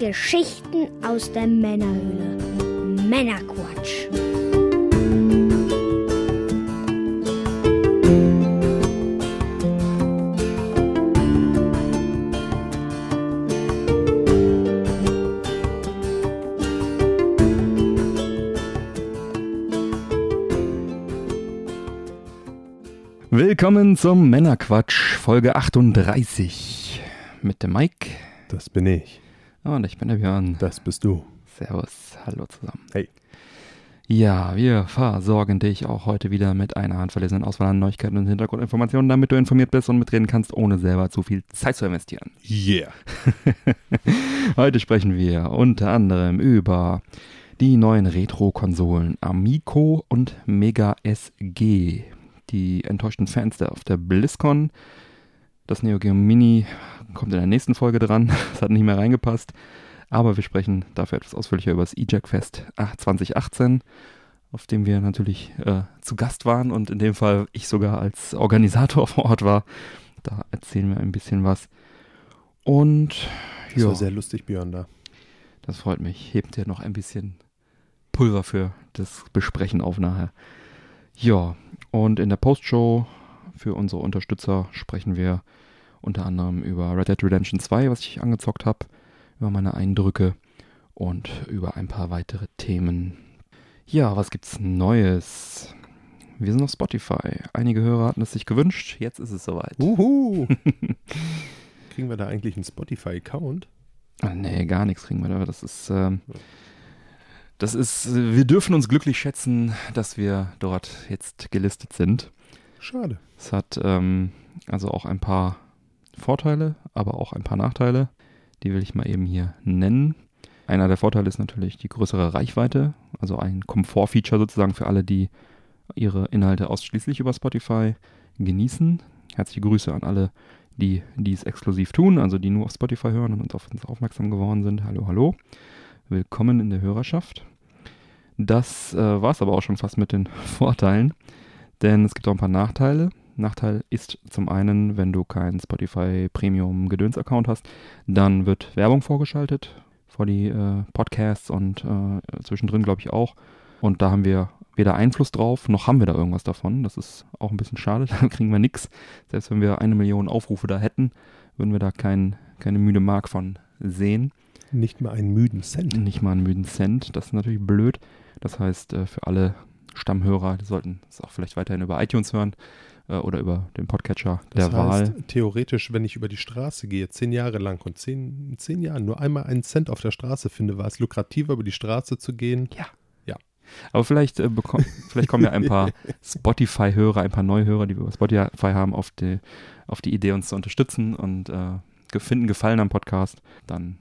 Geschichten aus der Männerhöhle. Männerquatsch. Willkommen zum Männerquatsch, Folge 38. Mit dem Mike. Das bin ich. Und ich bin der Björn. Das bist du. Servus, hallo zusammen. Hey. Ja, wir versorgen dich auch heute wieder mit einer handverlesenen Auswahl an Neuigkeiten und Hintergrundinformationen, damit du informiert bist und mitreden kannst, ohne selber zu viel Zeit zu investieren. Yeah. Heute sprechen wir unter anderem über die neuen Retro-Konsolen Amico und Mega SG. Die enttäuschten Fans der auf der BlizzCon. Das Neo Geo Mini kommt in der nächsten Folge dran. Das hat nicht mehr reingepasst. Aber wir sprechen dafür etwas ausführlicher über das E-Jack Fest 2018, auf dem wir natürlich äh, zu Gast waren und in dem Fall ich sogar als Organisator vor Ort war. Da erzählen wir ein bisschen was. Und Das ja, war sehr lustig, Björn, da. das freut mich. Hebt ja noch ein bisschen Pulver für das Besprechen auf nachher. Ja, und in der Postshow für unsere Unterstützer sprechen wir unter anderem über Red Dead Redemption 2, was ich angezockt habe, über meine Eindrücke und über ein paar weitere Themen. Ja, was gibt's Neues? Wir sind auf Spotify. Einige Hörer hatten es sich gewünscht, jetzt ist es soweit. Uhu. Kriegen wir da eigentlich einen Spotify-Account? Nee, gar nichts kriegen wir da. Das ist, ähm, das ist, wir dürfen uns glücklich schätzen, dass wir dort jetzt gelistet sind. Schade. Es hat ähm, also auch ein paar Vorteile, aber auch ein paar Nachteile. Die will ich mal eben hier nennen. Einer der Vorteile ist natürlich die größere Reichweite, also ein Komfortfeature sozusagen für alle, die ihre Inhalte ausschließlich über Spotify genießen. Herzliche Grüße an alle, die dies exklusiv tun, also die nur auf Spotify hören und uns auf uns aufmerksam geworden sind. Hallo, hallo. Willkommen in der Hörerschaft. Das äh, war es aber auch schon fast mit den Vorteilen, denn es gibt auch ein paar Nachteile. Nachteil ist zum einen, wenn du keinen Spotify Premium Gedöns Account hast, dann wird Werbung vorgeschaltet vor die äh, Podcasts und äh, zwischendrin glaube ich auch. Und da haben wir weder Einfluss drauf, noch haben wir da irgendwas davon. Das ist auch ein bisschen schade, da kriegen wir nichts. Selbst wenn wir eine Million Aufrufe da hätten, würden wir da kein, keine müde Mark von sehen. Nicht mal einen müden Cent. Nicht mal einen müden Cent. Das ist natürlich blöd. Das heißt, äh, für alle Stammhörer, die sollten es auch vielleicht weiterhin über iTunes hören äh, oder über den Podcatcher der Das heißt, Wahl. theoretisch, wenn ich über die Straße gehe, zehn Jahre lang und zehn, in zehn Jahren nur einmal einen Cent auf der Straße finde, war es lukrativer, über die Straße zu gehen. Aber vielleicht, äh, bekomm, vielleicht kommen ja ein paar Spotify-Hörer, ein paar Neuhörer, die wir über Spotify haben, auf die, auf die Idee, uns zu unterstützen und äh, finden Gefallen am Podcast. Dann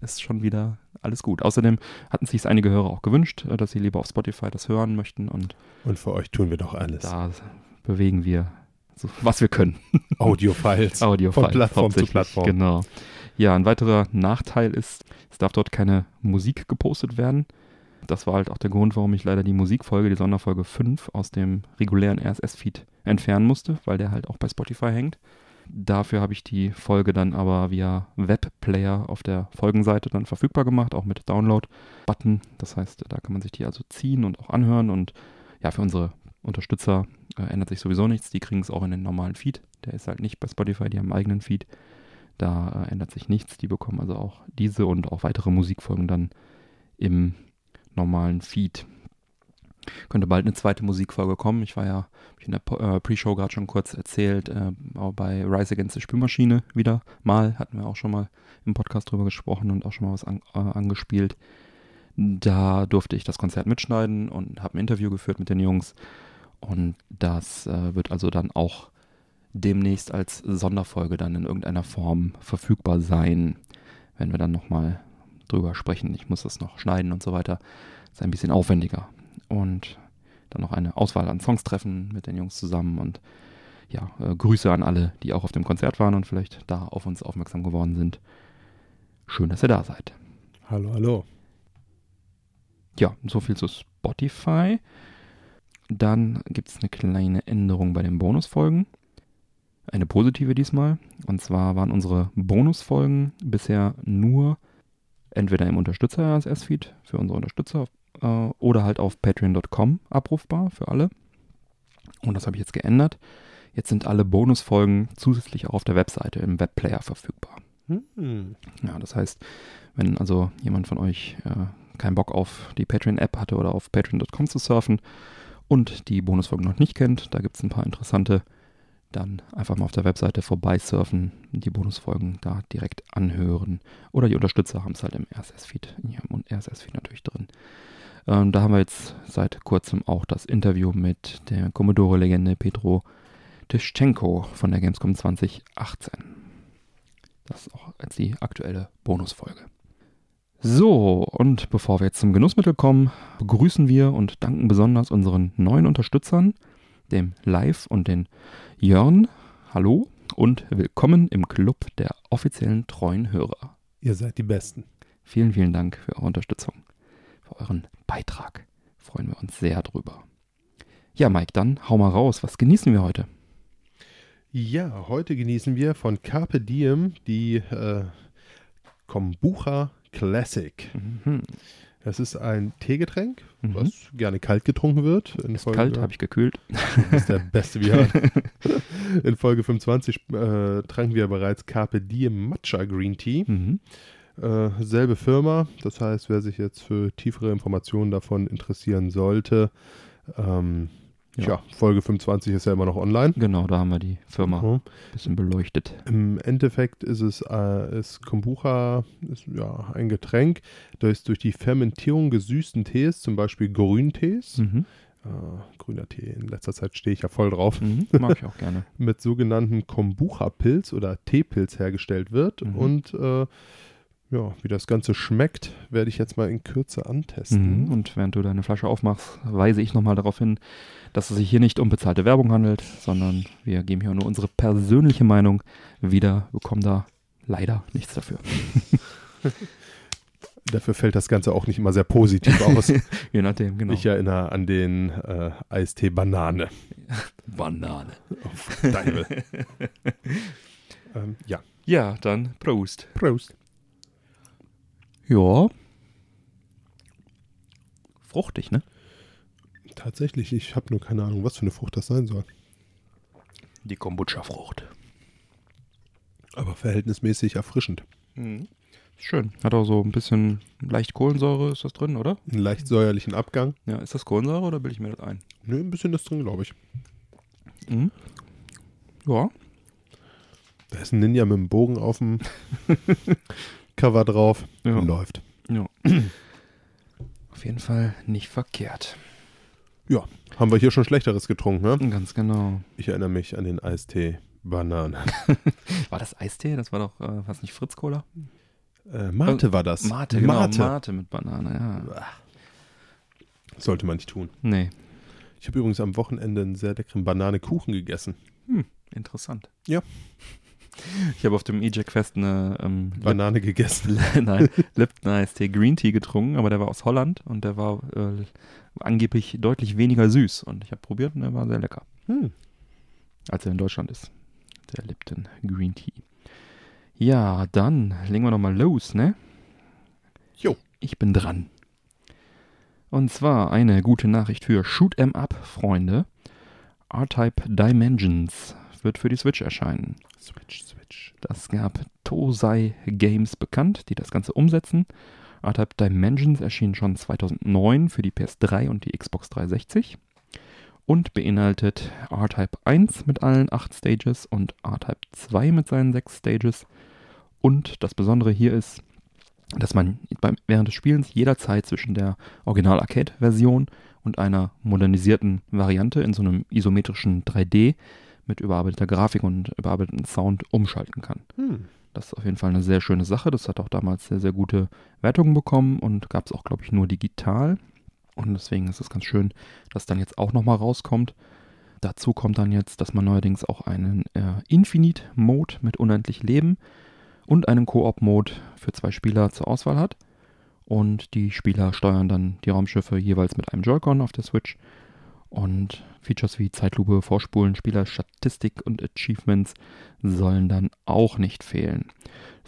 ist schon wieder alles gut. Außerdem hatten sich einige Hörer auch gewünscht, äh, dass sie lieber auf Spotify das hören möchten und Und für euch tun wir doch alles. da bewegen wir, so, was wir können. Audio-Files. Audio Von Plattform zu Plattform. Genau. Ja, ein weiterer Nachteil ist, es darf dort keine Musik gepostet werden. Das war halt auch der Grund, warum ich leider die Musikfolge, die Sonderfolge 5, aus dem regulären RSS-Feed entfernen musste, weil der halt auch bei Spotify hängt. Dafür habe ich die Folge dann aber via Webplayer auf der Folgenseite dann verfügbar gemacht, auch mit Download-Button. Das heißt, da kann man sich die also ziehen und auch anhören. Und ja, für unsere Unterstützer äh, ändert sich sowieso nichts. Die kriegen es auch in den normalen Feed. Der ist halt nicht bei Spotify, die haben einen eigenen Feed. Da äh, ändert sich nichts. Die bekommen also auch diese und auch weitere Musikfolgen dann im normalen Feed. Könnte bald eine zweite Musikfolge kommen. Ich war ja ich in der äh, Pre-Show gerade schon kurz erzählt, äh, auch bei Rise Against the Spülmaschine wieder mal. Hatten wir auch schon mal im Podcast drüber gesprochen und auch schon mal was an, äh, angespielt. Da durfte ich das Konzert mitschneiden und habe ein Interview geführt mit den Jungs. Und das äh, wird also dann auch demnächst als Sonderfolge dann in irgendeiner Form verfügbar sein, wenn wir dann nochmal drüber sprechen. Ich muss das noch schneiden und so weiter. Ist ein bisschen aufwendiger. Und dann noch eine Auswahl an Songs treffen mit den Jungs zusammen und ja, äh, Grüße an alle, die auch auf dem Konzert waren und vielleicht da auf uns aufmerksam geworden sind. Schön, dass ihr da seid. Hallo, hallo. Ja, so viel zu Spotify. Dann gibt es eine kleine Änderung bei den Bonusfolgen. Eine positive diesmal. Und zwar waren unsere Bonusfolgen bisher nur entweder im Unterstützer-RSS-Feed für unsere Unterstützer äh, oder halt auf patreon.com abrufbar für alle. Und das habe ich jetzt geändert. Jetzt sind alle Bonusfolgen zusätzlich auch auf der Webseite im Webplayer verfügbar. Hm. Ja, das heißt, wenn also jemand von euch äh, keinen Bock auf die Patreon-App hatte oder auf patreon.com zu surfen und die Bonusfolgen noch nicht kennt, da gibt es ein paar interessante, dann einfach mal auf der Webseite vorbeisurfen, die Bonusfolgen da direkt anhören. Oder die Unterstützer haben es halt im RSS-Feed, in ihrem RSS-Feed natürlich drin. Ähm, da haben wir jetzt seit kurzem auch das Interview mit der Commodore-Legende Petro Tischchenko von der Gamescom 2018. Das ist auch als die aktuelle Bonusfolge. So, und bevor wir jetzt zum Genussmittel kommen, begrüßen wir und danken besonders unseren neuen Unterstützern, dem Live und den Jörn. Hallo und willkommen im Club der offiziellen treuen Hörer. Ihr seid die Besten. Vielen, vielen Dank für eure Unterstützung, für euren Beitrag. Freuen wir uns sehr drüber. Ja, Mike, dann hau mal raus. Was genießen wir heute? Ja, heute genießen wir von Carpe Diem die äh, Kombucha Classic. Mhm. Das ist ein Teegetränk, Mhm. was gerne kalt getrunken wird. In Ist kalt, habe ich gekühlt. Das ist der beste wir In Folge 25 äh, tranken wir bereits Carpe Diem Matcha Green Tea. Mhm. Äh, selbe Firma, das heißt, wer sich jetzt für tiefere Informationen davon interessieren sollte, ähm, Ja. tja, Folge 25 ist ja immer noch online. Genau, da haben wir die Firma ein Mhm. bisschen beleuchtet. Im Endeffekt ist es äh, ist Kombucha ist, ja, ein Getränk, das durch die Fermentierung gesüßten Tees, zum Beispiel Grüntees, Mhm. äh, grüner Tee, in letzter Zeit stehe ich ja voll drauf, Mhm. Mag ich auch gerne. mit sogenannten Kombucha-Pilz oder Teepilz hergestellt wird. Mhm. Und äh, ja, wie das Ganze schmeckt, werde ich jetzt mal in Kürze antesten. Mhm. Und während du deine Flasche aufmachst, weise ich nochmal darauf hin, dass es sich hier nicht um bezahlte Werbung handelt, sondern wir geben hier nur unsere persönliche Meinung wieder, bekommen da leider nichts dafür. Dafür fällt das Ganze auch nicht immer sehr positiv aus. Je nachdem, genau. Ich erinnere an den äh, Eistee Banane. Banane. Auf Deibel. ähm, ja, Ja, dann Prost. Prost. Ja. Fruchtig, ne? Tatsächlich, ich habe nur keine Ahnung, was für eine Frucht das sein soll. Die Kombucha-Frucht. Aber verhältnismäßig erfrischend. Mhm. Schön. Hat auch so ein bisschen leicht Kohlensäure, ist das drin, oder? Einen leicht säuerlichen Abgang. Ja, ist das Kohlensäure oder bilde ich mir das ein? Nö, ein bisschen ist drin, glaube ich. Mhm. Ja. Da ist ein Ninja mit einem Bogen auf dem Cover drauf. Ja. Läuft. Ja. Auf jeden Fall nicht verkehrt. Ja, haben wir hier schon Schlechteres getrunken, ne? Ganz genau. Ich erinnere mich an den Eistee Banane. War das Eistee? Das war doch, äh, was nicht Fritz Cola? Äh, Mate war das. Mate, genau. Mate. Mate mit Banane, ja. Sollte man nicht tun. Nee. Ich habe übrigens am Wochenende einen sehr leckeren Bananekuchen gegessen. Hm, interessant. Ja. Ich habe auf dem E-Jack Fest eine ähm, Banane gegessen. Lip Nein, Lipton Eistee Green Tea getrunken, aber der war aus Holland und der war äh, angeblich deutlich weniger süß. Und ich habe probiert und der war sehr lecker, Hm. als er in Deutschland ist. Der Lipton Green Tea. Ja, dann legen wir doch mal los, ne? Jo. Ich bin dran. Und zwar eine gute Nachricht für Shoot 'em Up, Freunde. R-Type Dimensions wird für die Switch erscheinen. Switch, Switch. Das gab Tosei Games bekannt, die das Ganze umsetzen. R-Type Dimensions erschien schon 2009 für die PS3 und die Xbox 360 und beinhaltet R-Type 1 mit allen 8 Stages und R-Type 2 mit seinen 6 Stages. Und das Besondere hier ist, dass man beim, während des Spielens jederzeit zwischen der Original-Arcade-Version und einer modernisierten Variante in so einem isometrischen 3D mit überarbeiteter Grafik und überarbeiteten Sound umschalten kann. Hm. Das ist auf jeden Fall eine sehr schöne Sache. Das hat auch damals sehr, sehr gute Wertungen bekommen und gab es auch, glaube ich, nur digital. Und deswegen ist es ganz schön, dass dann jetzt auch nochmal rauskommt. Dazu kommt dann jetzt, dass man neuerdings auch einen äh, Infinite-Mode mit unendlich Leben und einen Koop-Mode für zwei Spieler zur Auswahl hat. Und die Spieler steuern dann die Raumschiffe jeweils mit einem Joy-Con auf der Switch. Und Features wie Zeitlupe, Vorspulen, Spielerstatistik und Achievements sollen dann auch nicht fehlen.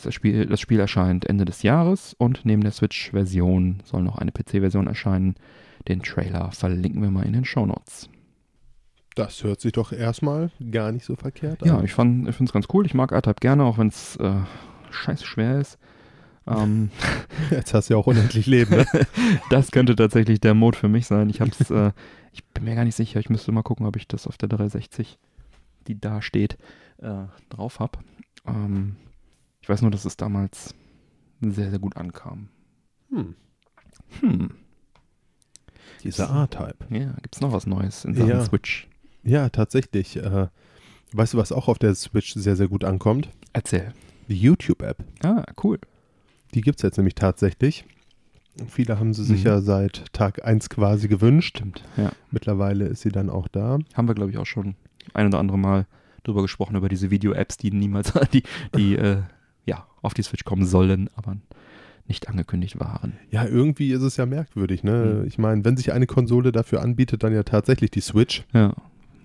Das Spiel, das Spiel erscheint Ende des Jahres und neben der Switch-Version soll noch eine PC-Version erscheinen. Den Trailer verlinken wir mal in den Show Notes. Das hört sich doch erstmal gar nicht so verkehrt an. Ja, ich, ich finde es ganz cool. Ich mag R-Type gerne, auch wenn es äh, scheiße schwer ist. Ähm, Jetzt hast du ja auch unendlich Leben. Ne? das könnte tatsächlich der Mode für mich sein. Ich hab's, äh, ich bin mir gar nicht sicher. Ich müsste mal gucken, ob ich das auf der 360, die da steht, äh, drauf habe. Ähm, ich weiß nur, dass es damals sehr, sehr gut ankam. Hm. Hm. Dieser A-Type. Ja, gibt's noch was Neues in Sachen Ja. Switch? Ja, tatsächlich. Äh, weißt du, was auch auf der Switch sehr, sehr gut ankommt? Erzähl. Die YouTube-App. Ah, cool. Die gibt es jetzt nämlich tatsächlich. Viele haben sie sich Mhm. ja seit Tag 1 quasi gewünscht. Stimmt. Ja. Mittlerweile ist sie dann auch da. Haben wir, glaube ich, auch schon ein oder andere Mal drüber gesprochen, über diese Video-Apps, die niemals, die, die äh, ja, auf die Switch kommen sollen, aber nicht angekündigt waren. Ja, irgendwie ist es ja merkwürdig. Ne? Mhm. Ich meine, wenn sich eine Konsole dafür anbietet, dann ja tatsächlich die Switch. Ja,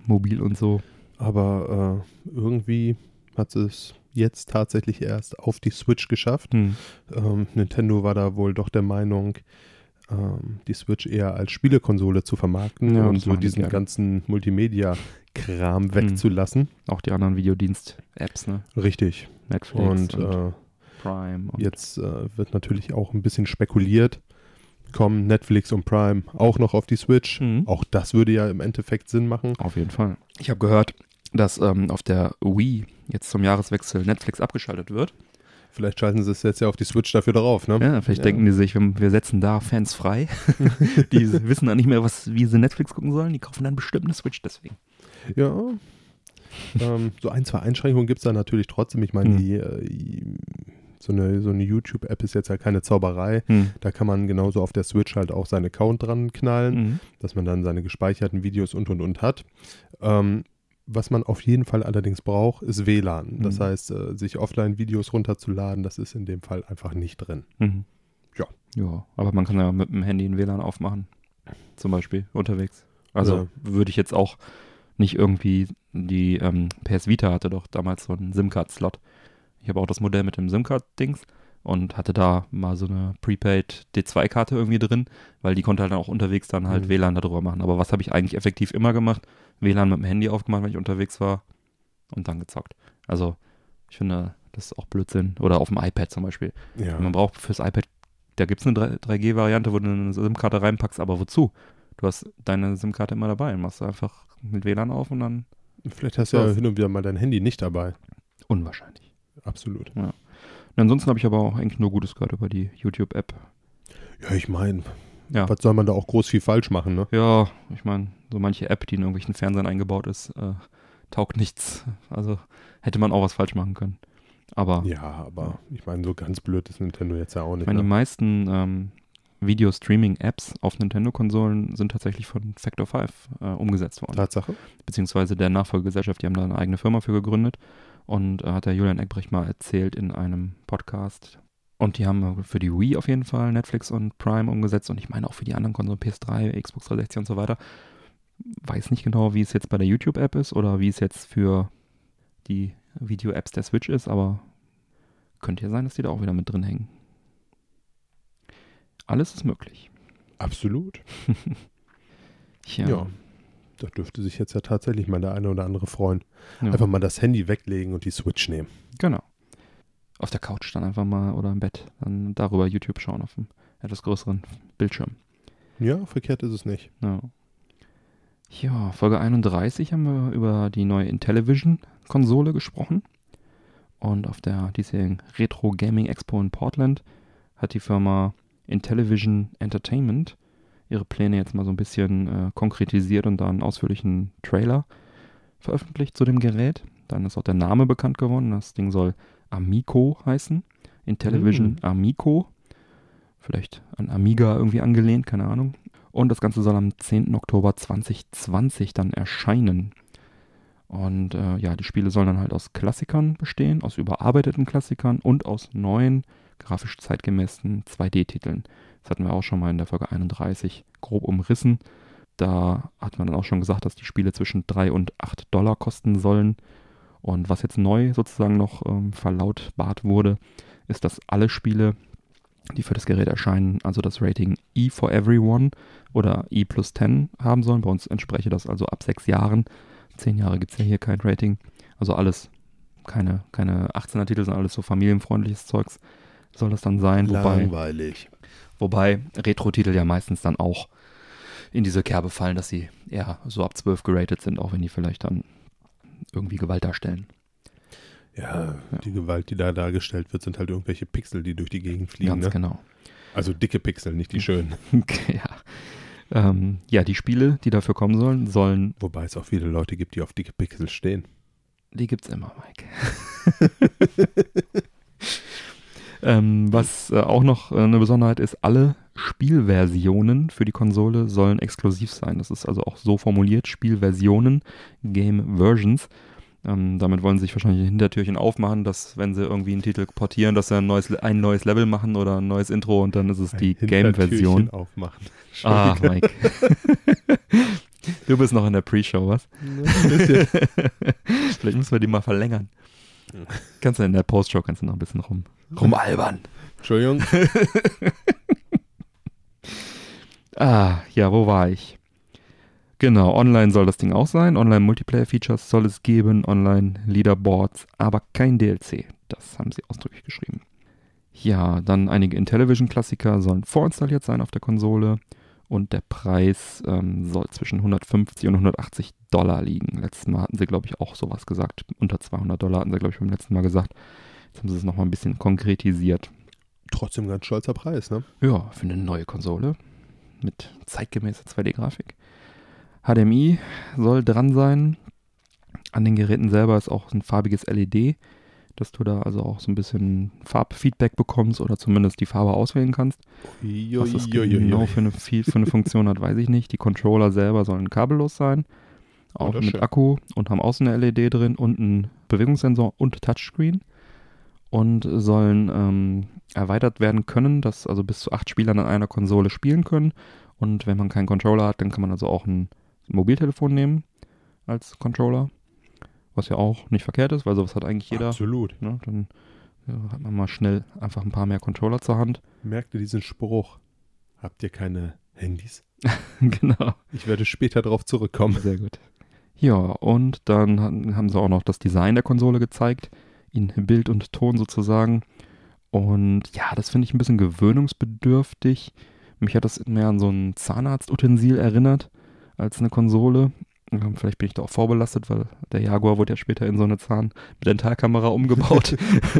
mobil und so. Aber äh, irgendwie hat es jetzt tatsächlich erst auf die Switch geschafft. Hm. Ähm, Nintendo war da wohl doch der Meinung, ähm, die Switch eher als Spielekonsole zu vermarkten Ja, und so diesen gerne. ganzen Multimedia-Kram wegzulassen. Auch die anderen Videodienst-Apps, ne? Richtig. Netflix Und, und, äh, Prime. Und jetzt äh, wird natürlich auch ein bisschen spekuliert. Kommen Netflix und Prime auch noch auf die Switch? Mhm. Auch das würde ja im Endeffekt Sinn machen. Auf jeden Fall. Ich habe gehört, dass ähm, auf der Wii jetzt zum Jahreswechsel Netflix abgeschaltet wird. Vielleicht schalten sie es jetzt ja auf die Switch dafür drauf, ne? Ja, vielleicht Ja. denken die sich, wir, setzen da Fans frei. die wissen dann nicht mehr, was, wie sie Netflix gucken sollen. Die kaufen dann bestimmt eine Switch deswegen. Ja. ähm, so ein, zwei Einschränkungen gibt es da natürlich trotzdem. Ich meine, Hm. die, äh, so eine, so eine YouTube-App ist jetzt ja keine Zauberei. Hm. Da kann man genauso auf der Switch halt auch seinen Account dran knallen, Mhm. dass man dann seine gespeicherten Videos und und und hat. Ähm, was man auf jeden Fall allerdings braucht, ist WLAN. Das Mhm. heißt, äh, sich Offline-Videos runterzuladen, das ist in dem Fall einfach nicht drin. Mhm. Ja. Ja, aber man kann ja mit dem Handy ein WLAN aufmachen. Zum Beispiel unterwegs. Also Ja. würde ich jetzt auch nicht irgendwie die ähm, PS Vita hatte doch damals so einen SIM-Card-Slot. Ich habe auch das Modell mit dem SIM-Card-Dings und hatte da mal so eine Prepaid D2-Karte irgendwie drin, weil die konnte halt auch unterwegs dann halt Mhm. WLAN darüber machen. Aber was habe ich eigentlich effektiv immer gemacht? WLAN mit dem Handy aufgemacht, wenn ich unterwegs war und dann gezockt. Also ich finde, das ist auch Blödsinn. Oder auf dem iPad zum Beispiel. Ja. Man braucht fürs iPad, da gibt es eine 3G-Variante, wo du eine SIM-Karte reinpackst, aber wozu? Du hast deine SIM-Karte immer dabei und machst du einfach mit WLAN auf und dann Vielleicht hast du ja hin und wieder mal dein Handy nicht dabei. unwahrscheinlich. Absolut. Und ansonsten habe ich aber auch eigentlich nur Gutes gehört über die YouTube-App. Ja, ich meine, Ja. was soll man da auch groß viel falsch machen, ne? Ja, ich meine, so manche App, die in irgendwelchen Fernsehern eingebaut ist, äh, taugt nichts. Also hätte man auch was falsch machen können. Aber Ja, aber ich meine, so ganz blöd ist Nintendo jetzt ja auch ich nicht. meine, die Ne? meisten ähm, Video-Streaming-Apps auf Nintendo-Konsolen sind tatsächlich von Factor 5 äh, umgesetzt worden. Tatsache. beziehungsweise der Nachfolgegesellschaft, die haben da eine eigene Firma für gegründet. Und äh, hat der Julian Eckbrecht mal erzählt in einem Podcast. Und die haben für die Wii auf jeden Fall Netflix und Prime umgesetzt und ich meine auch für die anderen Konsolen, PS3, Xbox 360 und so weiter. Weiß nicht genau, wie es jetzt bei der YouTube-App ist oder wie es jetzt für die Video-Apps der Switch ist, aber könnte ja sein, dass die da auch wieder mit drin hängen. Alles ist möglich. Absolut. Ja. Ja. Da dürfte sich jetzt ja tatsächlich mal der eine oder andere freuen. ja. Einfach mal das Handy weglegen und die Switch nehmen. Genau. Auf der Couch dann einfach mal oder im Bett dann darüber YouTube schauen auf einem etwas größeren Bildschirm. Ja, verkehrt ist es nicht. Ja. Ja, Folge 31 haben wir über die neue Intellivision-Konsole gesprochen. Und auf der diesjährigen Retro Gaming Expo in Portland hat die Firma Intellivision Entertainment ihre Pläne jetzt mal so ein bisschen äh, konkretisiert und da einen ausführlichen Trailer veröffentlicht zu dem Gerät. Dann ist auch der Name bekannt geworden. Das Ding soll Amico heißen. Intellivision Mm. Amico. Vielleicht an Amiga irgendwie angelehnt, keine Ahnung. Und das Ganze soll am 10. Oktober 2020 dann erscheinen. Und äh, ja, die Spiele sollen dann halt aus Klassikern bestehen, aus überarbeiteten Klassikern und aus neuen, grafisch zeitgemäßen 2D-Titeln. Das hatten wir auch schon mal in der Folge 31 grob umrissen. Da hat man dann auch schon gesagt, dass die Spiele zwischen 3 und 8 Dollar kosten sollen. Und was jetzt neu sozusagen noch ähm, verlautbart wurde, ist, dass alle Spiele, die für das Gerät erscheinen, also das Rating E for Everyone oder E plus 10 haben sollen. Bei uns entspreche das also ab sechs Jahren. Zehn Jahre gibt es ja hier kein Rating. Also alles, keine, keine 18er Titel, sondern alles so familienfreundliches Zeugs soll das dann sein. Langweilig. wobei Retro-Titel ja meistens dann auch in diese Kerbe fallen, dass sie eher so ab 12 geratet sind, auch wenn die vielleicht dann irgendwie Gewalt darstellen. Ja, die Gewalt, die da dargestellt wird, sind halt irgendwelche Pixel, die durch die Gegend fliegen. Ganz Ne? genau. Also dicke Pixel, nicht die schönen. ja. Ähm, ja, die Spiele, die dafür kommen sollen, sollen, Wobei es auch viele Leute gibt, die auf dicke Pixel stehen. die gibt's immer, Mike. ähm, was äh, auch noch äh, eine Besonderheit ist, alle Spielversionen für die Konsole sollen exklusiv sein. Das ist also auch so formuliert, Spielversionen, Game Versions. Ähm, damit wollen sie sich wahrscheinlich ein Hintertürchen aufmachen, dass wenn sie irgendwie einen Titel portieren, dass sie ein neues, ein neues Level machen oder ein neues Intro und dann ist es die Ein Game-Version. Hintertürchen aufmachen. Ah, Mike. du bist noch in der Pre-Show, was? Vielleicht müssen wir die mal verlängern. Kannst du in der Post-Show kannst du noch ein bisschen rum, rumalbern. Entschuldigung. Ah, ja, wo war ich? Genau, online soll das Ding auch sein. Online-Multiplayer-Features soll es geben, Online-Leaderboards, aber kein DLC. Das haben sie ausdrücklich geschrieben. Ja, dann einige Intellivision-Klassiker sollen vorinstalliert sein auf der Konsole und der Preis ähm, soll zwischen 150 und 180 Dollar liegen. Letztes Mal hatten sie, glaube ich, auch sowas gesagt. Unter 200 Dollar hatten sie, glaube ich, beim letzten Mal gesagt. Jetzt haben sie es nochmal ein bisschen konkretisiert. Trotzdem ganz stolzer Preis, ne? Ja, für eine neue Konsole mit zeitgemäßer 2D-Grafik. HDMI soll dran sein. An den Geräten selber ist auch ein farbiges LED, dass du da also auch so ein bisschen Farbfeedback bekommst oder zumindest die Farbe auswählen kannst. Was das genau für eine, für eine Funktion hat, weiß ich nicht. Die Controller selber sollen kabellos sein, auch mit. Akku und haben außen eine LED drin und einen Bewegungssensor und Touchscreen und sollen ähm, erweitert werden können, dass also bis zu acht Spieler an einer Konsole spielen können. Und wenn man keinen Controller hat, dann kann man also auch ein Mobiltelefon nehmen als Controller, was ja auch nicht verkehrt ist, weil sowas hat eigentlich jeder. Absolut. Ne? Dann ja, hat man mal schnell einfach ein paar mehr Controller zur Hand. Merkt ihr diesen Spruch? Habt ihr keine Handys? genau. Ich werde später darauf zurückkommen. Sehr gut. Ja, und dann haben sie auch noch das Design der Konsole gezeigt, in Bild und Ton sozusagen. Und ja, das finde ich ein bisschen gewöhnungsbedürftig. Mich hat das mehr an so ein Zahnarztutensil erinnert als eine Konsole. Ähm, Vielleicht bin ich da auch vorbelastet, weil der Jaguar wurde ja später in so eine Zahn-Dentalkamera umgebaut.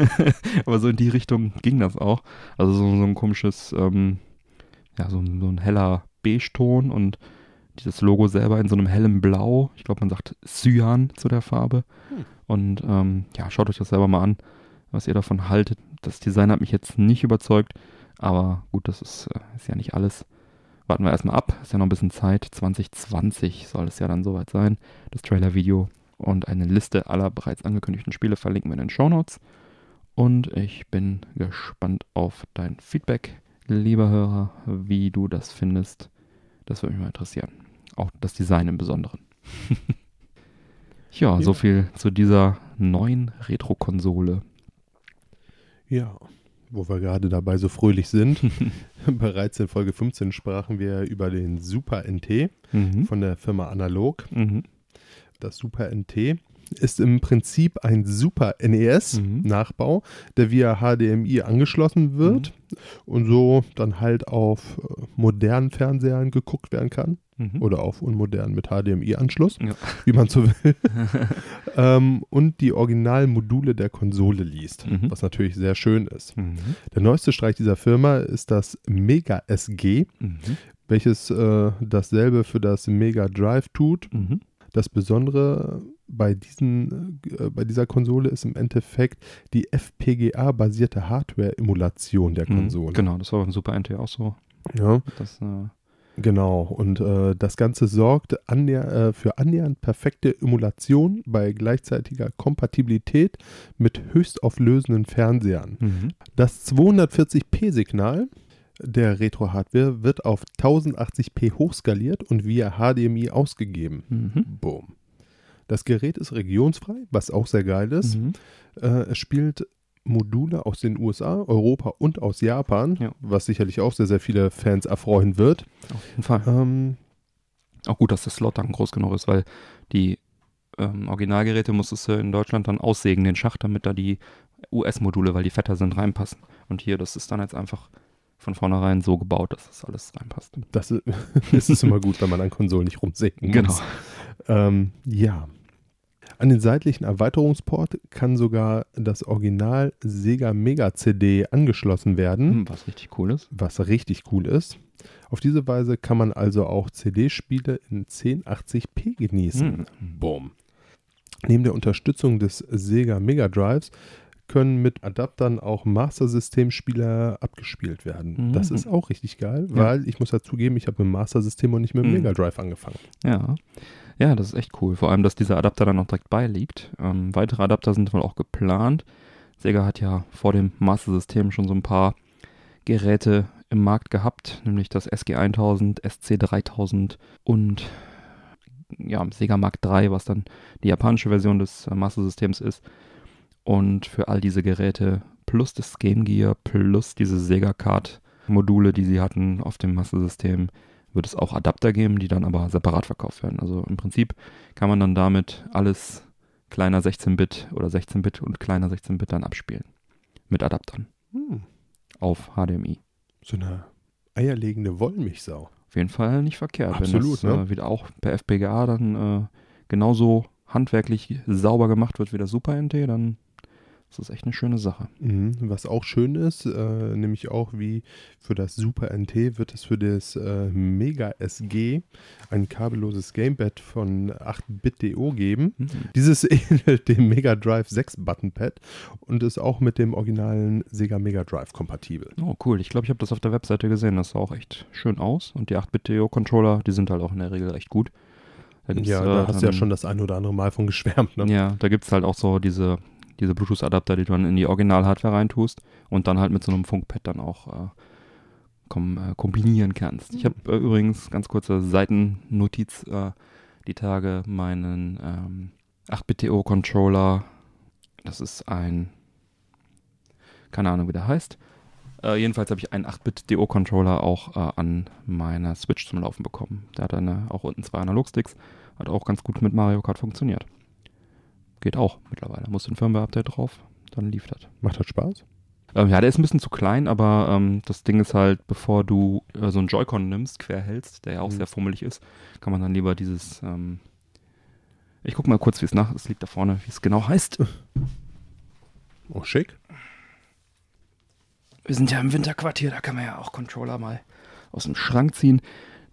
Aber so in die Richtung ging das auch. Also so, so ein komisches, ähm, ja, so, ein- so ein heller Beige-Ton und dieses Logo selber in so einem hellen Blau. Ich glaube, man sagt Cyan zu der Farbe. Hm. Und ähm, ja, schaut euch das selber mal an, was ihr davon haltet. Das Design hat mich jetzt nicht überzeugt, aber gut, das ist, äh, ist ja nicht alles. Warten wir erstmal ab, ist ja noch ein bisschen Zeit. 2020 soll es ja dann soweit sein. Das Trailer-Video und eine Liste aller bereits angekündigten Spiele verlinken wir in den Shownotes. Und ich bin gespannt auf dein Feedback, lieber Hörer, wie du das findest. Das würde mich mal interessieren. Auch das Design im Besonderen. ja, Ja. so viel zu dieser neuen Retro-Konsole. Ja, wo wir gerade dabei so fröhlich sind. Bereits in Folge 15 sprachen wir über den Super NT Mhm. von der Firma Analog. Mhm. Das Super NT ist im Prinzip ein Super Mhm. NES-Nachbau, der via HDMI angeschlossen wird und so dann halt auf äh, modernen Fernsehern geguckt werden kann Mhm. oder auf unmodernen mit HDMI-Anschluss, Ja. wie man so will. ähm, und die Originalmodule der Konsole liest, Mhm. was natürlich sehr schön ist. Mhm. Der neueste Streich dieser Firma ist das Mega SG, Mhm. welches äh, dasselbe für das Mega Drive tut. Mhm. Das Besondere bei, diesen, äh, bei dieser Konsole ist im Endeffekt die FPGA-basierte Hardware-Emulation der Konsole. Mhm. Genau, das war beim Super NT auch so. Ja, Das, äh, genau. Und äh, das Ganze sorgt annäher, äh, für annähernd perfekte Emulation bei gleichzeitiger Kompatibilität mit höchstauflösenden Fernsehern. mhm. Das 240p-Signal der Retro-Hardware wird auf 1080p hochskaliert und via HDMI ausgegeben. Mhm. Boom. Das Gerät ist regionsfrei, was auch sehr geil ist. Mhm. Äh, es spielt Module aus den USA, Europa und aus Japan, Ja. was sicherlich auch sehr, sehr viele Fans erfreuen wird. Auf jeden Fall. Ähm, Auch gut, dass der Slot dann groß genug ist, weil die ähm, Originalgeräte musstest du in Deutschland dann aussägen, den Schacht, damit da die US-Module, weil die fetter sind, reinpassen. Und hier, das ist dann jetzt einfach von vornherein so gebaut, dass das alles reinpasst. das ist, ist immer gut, wenn man an Konsolen nicht rumsägen Genau. muss. Ähm, ja. An den seitlichen Erweiterungsport kann sogar das Original Sega Mega CD angeschlossen werden. Hm, was richtig cool ist. was richtig cool ist. Auf diese Weise kann man also auch CD-Spiele in 1080p genießen. Hm. Boom. Neben der Unterstützung des Sega Mega Drives können mit Adaptern auch Master System Spiele abgespielt werden. Mhm. Das ist auch richtig geil, Ja. weil ich muss dazugeben, ich habe mit Master System und nicht mit dem Mhm. Mega Drive angefangen. Ja. Ja, das ist echt cool. Vor allem, dass dieser Adapter dann auch direkt beiliegt. Ähm, weitere Adapter sind wohl auch geplant. Sega hat ja vor dem Master-System schon so ein paar Geräte im Markt gehabt, nämlich das SG1000, SC3000 und ja, Sega Mark III, was dann die japanische Version des äh, Master-Systems ist. Und für all diese Geräte plus das Game Gear plus diese Sega Card-Module, die sie hatten auf dem Master-System, wird es auch Adapter geben, die dann aber separat verkauft werden. Also im Prinzip kann man dann damit alles kleiner 16-Bit oder 16-Bit und kleiner 16-Bit dann abspielen. Mit Adaptern Hm. auf HDMI. So eine eierlegende Wollmilchsau. Auf jeden Fall nicht verkehrt. Absolut, Wenn das ne? äh, wieder auch per FPGA dann äh, genauso handwerklich sauber gemacht wird wie das Super NT, dann ist das echt eine schöne Sache. Mhm, Was auch schön ist, äh, nämlich auch wie für das Super NT wird es für das äh, Mega SG ein kabelloses Gamepad von 8-Bit.do geben. Mhm. Dieses ähnelt dem Mega Drive 6 Button Pad und ist auch mit dem originalen Sega Mega Drive kompatibel. Oh, cool. Ich glaube, ich habe das auf der Webseite gesehen. Das sah auch echt schön aus. Und die 8-Bit-DO-Controller, die sind halt auch in der Regel recht gut. Da ja, äh, da hast du ja dann- schon das ein oder andere Mal von geschwärmt. Ne? Ja, da gibt es halt auch so diese, diese Bluetooth-Adapter, die du dann in die Original-Hardware reintust und dann halt mit so einem Funkpad dann auch äh, kom äh, kombinieren kannst. Ich habe äh, übrigens, ganz kurze Seitennotiz, äh, die Tage meinen ähm, 8-Bit-TO-Controller, das ist ein, keine Ahnung, wie der heißt. Äh, jedenfalls habe ich einen 8-Bit-DO-Controller auch äh, an meiner Switch zum Laufen bekommen. Der hat eine, auch unten zwei Analogsticks, hat auch ganz gut mit Mario Kart funktioniert. Geht auch mittlerweile. Muss ein Firmware-Update drauf, dann lief das. Macht das Spaß? Ähm, ja, der ist ein bisschen zu klein, aber ähm, das Ding ist halt, bevor du äh, so einen Joy-Con nimmst, quer hältst, der ja auch Mhm. sehr fummelig ist, kann man dann lieber dieses. Ähm ich guck mal kurz, wie es nach. Es liegt da vorne, wie es genau heißt. Oh, schick. Wir sind ja im Winterquartier, da kann man ja auch Controller mal aus dem Schrank ziehen.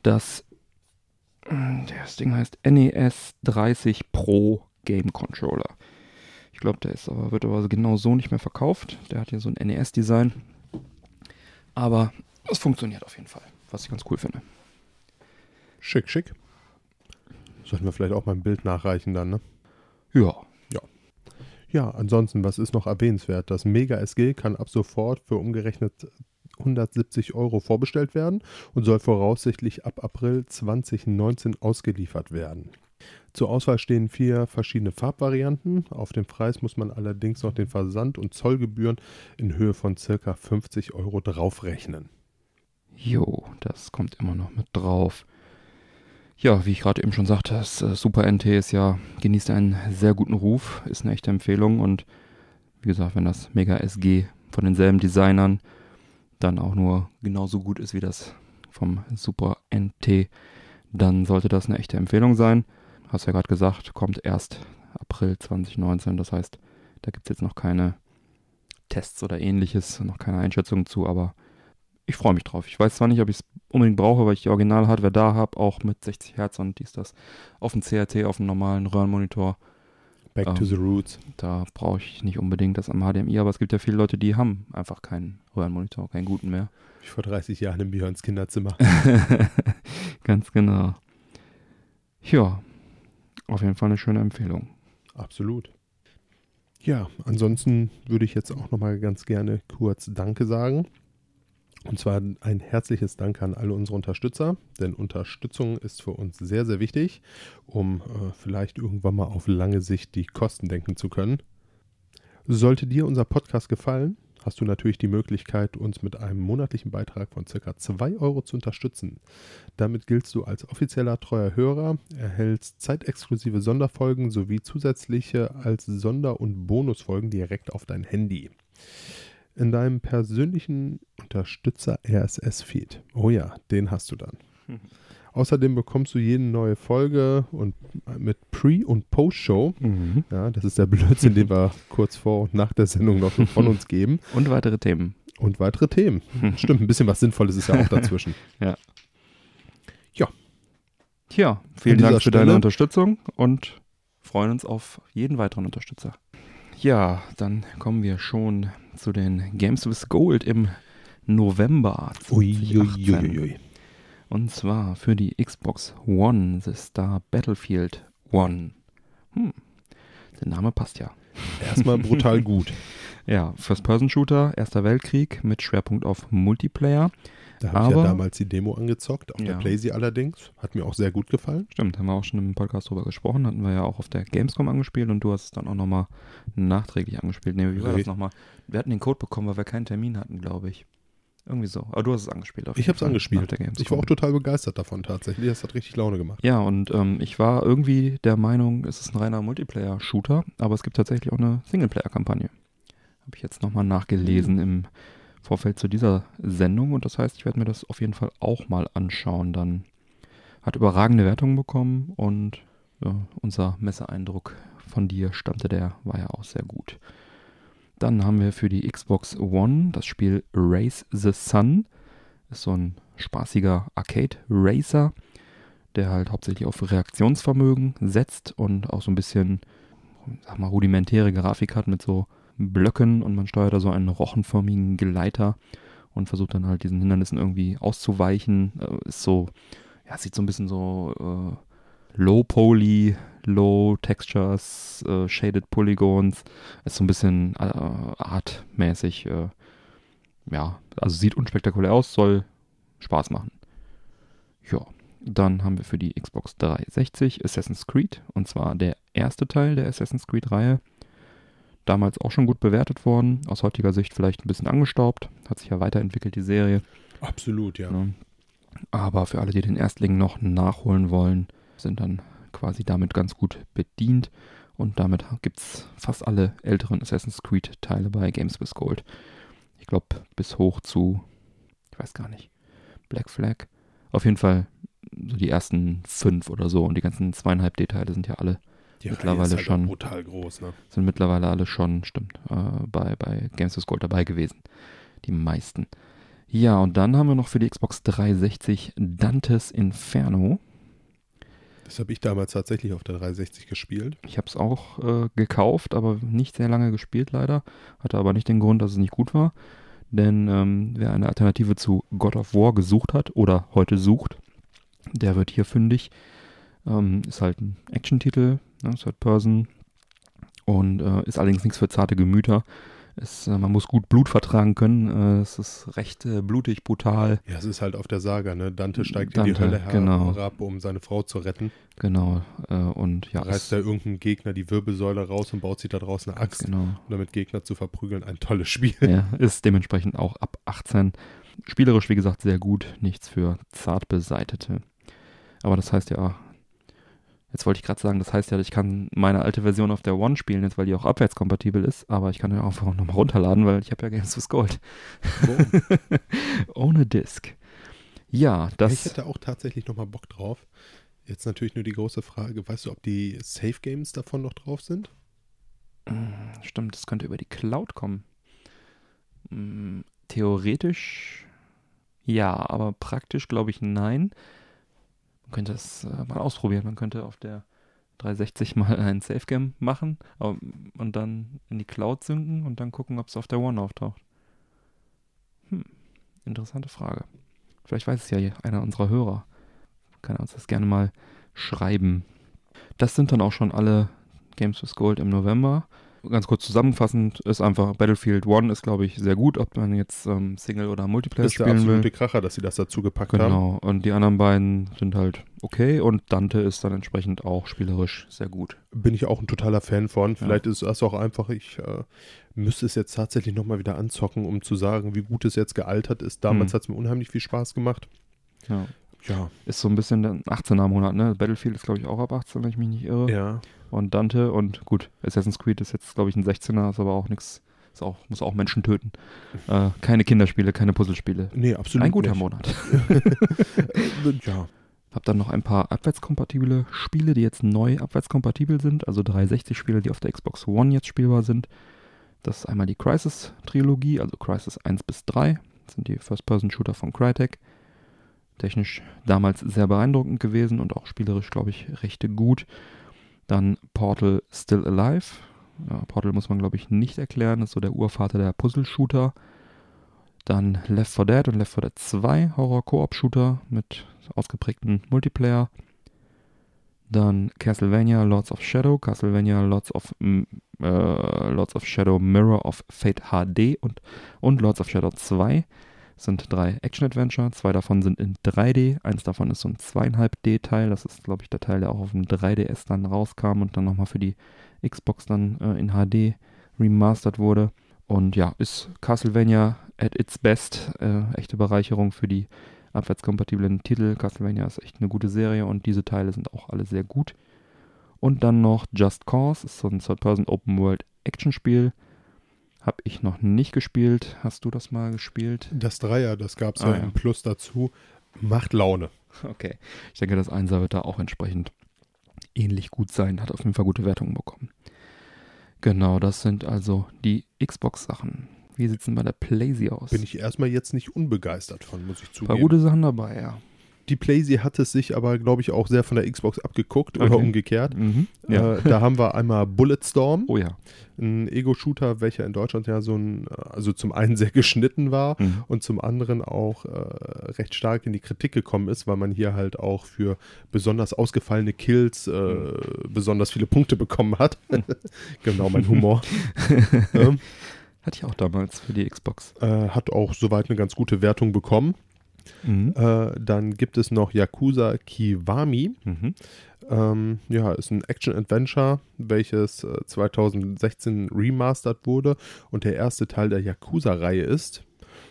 Das, mm, das Ding heißt NES 30 Pro Game Controller. Ich glaube, der ist aber, wird aber genau so nicht mehr verkauft. Der hat hier so ein NES-Design. Aber es funktioniert auf jeden Fall, was ich ganz cool finde. Schick, schick. Sollten wir vielleicht auch mal ein Bild nachreichen dann, ne? Ja, Ja, ansonsten, was ist noch erwähnenswert? Das Mega SG kann ab sofort für umgerechnet 170 Euro vorbestellt werden und soll voraussichtlich ab April 2019 ausgeliefert werden. Zur Auswahl stehen vier verschiedene Farbvarianten. Auf den Preis muss man allerdings noch den Versand- und Zollgebühren in Höhe von ca. 50 Euro draufrechnen. Jo, das kommt immer noch mit drauf. Ja, wie ich gerade eben schon sagte, das äh, Super NT ist ja, genießt einen sehr guten Ruf, ist eine echte Empfehlung und wie gesagt, wenn das Mega SG von denselben Designern dann auch nur genauso gut ist wie das vom Super NT, dann sollte das eine echte Empfehlung sein. Hast ja gerade gesagt, kommt erst April 2019, das heißt, da gibt es jetzt noch keine Tests oder ähnliches, noch keine Einschätzung zu, aber ich freue mich drauf. Ich weiß zwar nicht, ob ich es unbedingt brauche, weil ich die Original-Hardware da habe, auch mit 60 Hertz und dies, das auf dem CRT, auf dem normalen Röhrenmonitor. Back Ähm. to the roots. Da brauche ich nicht unbedingt das am HDMI, aber es gibt ja viele Leute, die haben einfach keinen Röhrenmonitor, keinen guten mehr. Wie vor 30 Jahren im Björns Kinderzimmer. Ganz genau. Ja, auf jeden Fall eine schöne Empfehlung. Absolut. Ja, ansonsten würde ich jetzt auch nochmal ganz gerne kurz Danke sagen. Und zwar ein herzliches Dank an alle unsere Unterstützer, denn Unterstützung ist für uns sehr, sehr wichtig, um äh, vielleicht irgendwann mal auf lange Sicht die Kosten denken zu können. Sollte dir unser Podcast gefallen, hast du natürlich die Möglichkeit, uns mit einem monatlichen Beitrag von ca. 2 Euro zu unterstützen. Damit giltst du als offizieller treuer Hörer, erhältst zeitexklusive Sonderfolgen sowie zusätzliche als Sonder- und Bonusfolgen direkt auf dein Handy in deinem persönlichen Unterstützer RSS-Feed. Oh ja, den hast du dann. Mhm. Außerdem bekommst du jede neue Folge und mit Pre- und Post-Show. Mhm. Ja, das ist der Blödsinn, den wir kurz vor und nach der Sendung noch von uns geben. Und weitere Themen. Und weitere Themen. Stimmt, ein bisschen was Sinnvolles ist ja auch dazwischen. ja. Ja. Tja, vielen Dank für Stelle. deine Unterstützung und freuen uns auf jeden weiteren Unterstützer. Ja, dann kommen wir schon zu den Games with Gold im November 2018. Uiuiui. Und zwar für die Xbox One, The Star Battlefield One. Hm, der Name passt ja. Erstmal brutal gut. ja, First-Person-Shooter, Erster Weltkrieg mit Schwerpunkt auf Multiplayer. Da habe ich ja damals die Demo angezockt, auf ja. der Playsee allerdings. Hat mir auch sehr gut gefallen. Stimmt, haben wir auch schon im Podcast drüber gesprochen. Hatten wir ja auch auf der Gamescom angespielt und du hast es dann auch nochmal nachträglich angespielt. Nee, wie war das nochmal? Wir hatten den Code bekommen, weil wir keinen Termin hatten, glaube ich. Irgendwie so. Aber du hast es angespielt. ich habe es angespielt. Ich war auch total begeistert davon tatsächlich. Das hat richtig Laune gemacht. Ja, und ähm, ich war irgendwie der Meinung, es ist ein reiner Multiplayer-Shooter, aber es gibt tatsächlich auch eine Singleplayer-Kampagne. Habe ich jetzt nochmal nachgelesen mhm. im Vorfeld zu dieser Sendung und das heißt, ich werde mir das auf jeden Fall auch mal anschauen. Dann hat überragende Wertungen bekommen und ja, unser Messeeindruck von dir stammte der, war ja auch sehr gut. Dann haben wir für die Xbox One das Spiel Race the Sun. Ist so ein spaßiger Arcade-Racer, der halt hauptsächlich auf Reaktionsvermögen setzt und auch so ein bisschen, sag mal, rudimentäre Grafik hat mit so Blöcken und man steuert da so einen rochenförmigen Gleiter und versucht dann halt diesen Hindernissen irgendwie auszuweichen. Äh, ist so, ja, sieht so ein bisschen so äh, Low Poly, Low Textures, äh, Shaded Polygons. Ist so ein bisschen äh, artmäßig. Äh, ja, also sieht unspektakulär aus, soll Spaß machen. Ja, dann haben wir für die Xbox 360 Assassin's Creed und zwar der erste Teil der Assassin's Creed-Reihe damals auch schon gut bewertet worden. Aus heutiger Sicht vielleicht ein bisschen angestaubt. Hat sich ja weiterentwickelt, die Serie. Absolut, ja. ja. Aber für alle, die den Erstling noch nachholen wollen, sind dann quasi damit ganz gut bedient. Und damit gibt es fast alle älteren Assassin's Creed-Teile bei Games with Gold. Ich glaube, bis hoch zu, ich weiß gar nicht, Black Flag. Auf jeden Fall so die ersten fünf oder so. Und die ganzen zweieinhalb D-Teile sind ja alle die mittlerweile halt schon brutal groß, ne? Sind mittlerweile alle schon, stimmt, äh, bei, bei Games of Gold dabei gewesen. Die meisten. Ja, und dann haben wir noch für die Xbox 360 Dantes Inferno. Das habe ich damals tatsächlich auf der 360 gespielt. Ich habe es auch äh, gekauft, aber nicht sehr lange gespielt leider. Hatte aber nicht den Grund, dass es nicht gut war. Denn ähm, wer eine Alternative zu God of War gesucht hat oder heute sucht, der wird hier fündig. Ähm, ist halt ein Action-Titel, ne, Third Person. Und äh, ist allerdings nichts für zarte Gemüter. Es, äh, man muss gut Blut vertragen können. Äh, es ist recht äh, blutig, brutal. Ja, es ist halt auf der Saga, ne? Dante steigt Dante, in die Hölle genau. herab, um seine Frau zu retten. Genau. Und ja. Reißt da irgendein Gegner die Wirbelsäule raus und baut sich da draußen eine Axt, genau. um damit Gegner zu verprügeln. Ein tolles Spiel. Ja, ist dementsprechend auch ab 18. Spielerisch, wie gesagt, sehr gut. Nichts für zart beseitete. Aber das heißt ja Jetzt wollte ich gerade sagen, das heißt ja, ich kann meine alte Version auf der One spielen, jetzt weil die auch abwärtskompatibel ist, aber ich kann ja auch nochmal runterladen, weil ich habe ja Games with Gold. Ohne Disk. Ja, das. Ich hätte auch tatsächlich nochmal Bock drauf. Jetzt natürlich nur die große Frage, weißt du, ob die Safe Games davon noch drauf sind? Hm, stimmt, das könnte über die Cloud kommen. Hm, theoretisch ja, aber praktisch glaube ich nein. Man könnte es äh, mal ausprobieren. Man könnte auf der 360 mal ein Safe-Game machen und dann in die Cloud synken und dann gucken, ob es auf der One auftaucht. Hm, interessante Frage. Vielleicht weiß es ja einer unserer Hörer. Kann er uns das gerne mal schreiben. Das sind dann auch schon alle Games with Gold im November. Ganz kurz zusammenfassend ist einfach Battlefield One ist, glaube ich, sehr gut, ob man jetzt ähm, Single oder Multiplayer Das ist der spielen absolute will. Kracher, dass sie das dazu gepackt haben. Genau. Und die anderen beiden sind halt okay und Dante ist dann entsprechend auch spielerisch sehr gut. Bin ich auch ein totaler Fan von. Vielleicht ist das auch einfach, ich äh, müsste es jetzt tatsächlich nochmal wieder anzocken, um zu sagen, wie gut es jetzt gealtert ist. Damals Hm. hat es mir unheimlich viel Spaß gemacht. Ja. Ja. Ist so ein bisschen der 18er Monat, ne? Battlefield ist, glaube ich, auch ab 18, wenn ich mich nicht irre. Ja. Und Dante und gut, Assassin's Creed ist jetzt, glaube ich, ein 16er, ist aber auch nichts, auch, muss auch Menschen töten. Äh, keine Kinderspiele, keine Puzzlespiele. Nee, absolut. Ein guter nicht. Monat. Äh, ja. Hab dann noch ein paar abwärtskompatible Spiele, die jetzt neu abwärtskompatibel sind, also 360-Spiele, die auf der Xbox One jetzt spielbar sind. Das ist einmal die Crisis-Trilogie, also Crisis 1 bis 3. Das sind die First-Person-Shooter von Crytek. Technisch damals sehr beeindruckend gewesen und auch spielerisch, glaube ich, recht gut. Dann Portal Still Alive. Ja, Portal muss man, glaube ich, nicht erklären. Das ist so der Urvater der Puzzle-Shooter. Dann Left 4 Dead und Left 4 Dead 2 Horror-Koop-Shooter mit ausgeprägten Multiplayer. Dann Castlevania Lords of Shadow, Castlevania Lords of, äh, Lords of Shadow Mirror of Fate HD und, und Lords of Shadow 2 sind drei Action-Adventure. Zwei davon sind in 3D. Eins davon ist so ein 2,5D-Teil. Das ist, glaube ich, der Teil, der auch auf dem 3DS dann rauskam und dann nochmal für die Xbox dann äh, in HD remastert wurde. Und ja, ist Castlevania at its best. Äh, echte Bereicherung für die abwärtskompatiblen Titel. Castlevania ist echt eine gute Serie und diese Teile sind auch alle sehr gut. Und dann noch Just Cause, ist so ein Third-Person Open-World-Action-Spiel. Habe ich noch nicht gespielt. Hast du das mal gespielt? Das Dreier, das gab es Ah, ja ja. im Plus dazu. Macht Laune. Okay. Ich denke, das Einser wird da auch entsprechend ähnlich gut sein. Hat auf jeden Fall gute Wertungen bekommen. Genau, das sind also die Xbox-Sachen. Wie sieht's denn bei der Playsee aus? Bin ich erstmal jetzt nicht unbegeistert von, muss ich Ein paar zugeben. gute Sachen dabei, ja. Die Playsee hat es sich aber, glaube ich, auch sehr von der Xbox abgeguckt oder Okay. umgekehrt. Mhm. ja. Äh, da haben wir einmal Bulletstorm, oh ja. ein Ego-Shooter, welcher in Deutschland ja so ein, also zum einen sehr geschnitten war Mhm. und zum anderen auch äh, recht stark in die Kritik gekommen ist, weil man hier halt auch für besonders ausgefallene Kills äh, Mhm. besonders viele Punkte bekommen hat. genau mein Humor. ähm, Hatte ich auch damals für die Xbox. äh, hat auch soweit eine ganz gute Wertung bekommen. Mhm. Äh, dann gibt es noch Yakuza Kiwami. Mhm. Ähm, ja, ist ein Action-Adventure, welches äh, 2016 remastered wurde und der erste Teil der Yakuza-Reihe ist.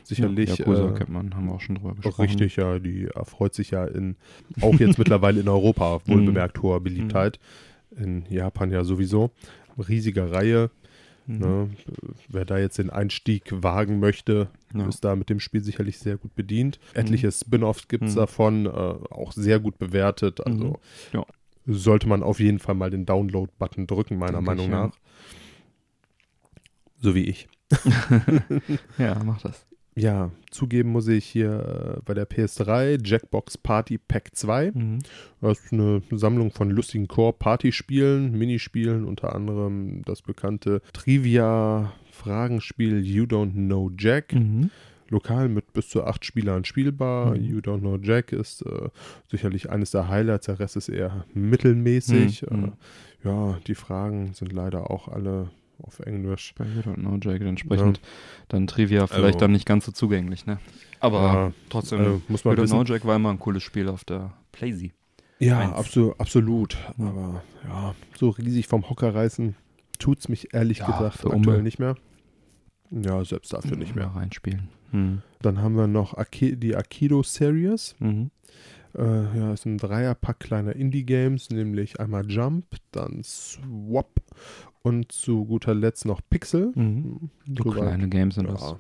Sicherlich. Ja, Yakuza äh, kennt man, haben wir auch schon drüber gesprochen. Richtig, ja, die erfreut sich ja in, auch jetzt mittlerweile in Europa, wohl Mhm. bemerkt, hoher Beliebtheit. In Japan ja sowieso. Riesige Reihe. Mhm. Ne? Wer da jetzt den Einstieg wagen möchte, Ja. ist da mit dem Spiel sicherlich sehr gut bedient. Etliche Spin-offs gibt es Mhm. davon, äh, auch sehr gut bewertet. Also Mhm. Ja. sollte man auf jeden Fall mal den Download-Button drücken, meiner Denke Meinung ja. nach. So wie ich. ja, mach das. Ja, zugeben muss ich hier äh, bei der PS3 Jackbox Party Pack 2. Mhm. Das ist eine Sammlung von lustigen Core-Partyspielen, Minispielen, unter anderem das bekannte Trivia-Fragenspiel You Don't Know Jack. Mhm. Lokal mit bis zu acht Spielern spielbar. Mhm. You Don't Know Jack ist äh, sicherlich eines der Highlights, der Rest ist eher mittelmäßig. Mhm. Äh, ja, die Fragen sind leider auch alle auf Englisch. Bei You Don't Know Jack entsprechend dann Trivia vielleicht Also- dann nicht ganz so zugänglich, ne? Aber Ja, trotzdem, äh, muss You man Don't wissen. Know Jack war immer ein cooles Spiel auf der Playsee. Ja, Eins. absolut. Ja. Aber ja, so riesig vom Hocker reißen tut es mich ehrlich Ja, gesagt für aktuell Umme. nicht mehr. Ja, selbst dafür nicht mehr. Reinspielen. Mhm. Dann haben wir noch Aki die Akido Series. Mhm. Äh, ja, ist ein Dreierpack kleiner Indie-Games, nämlich einmal Jump, dann Swap und zu guter Letzt noch Pixel. Mhm. So kleine Games sind das. ja,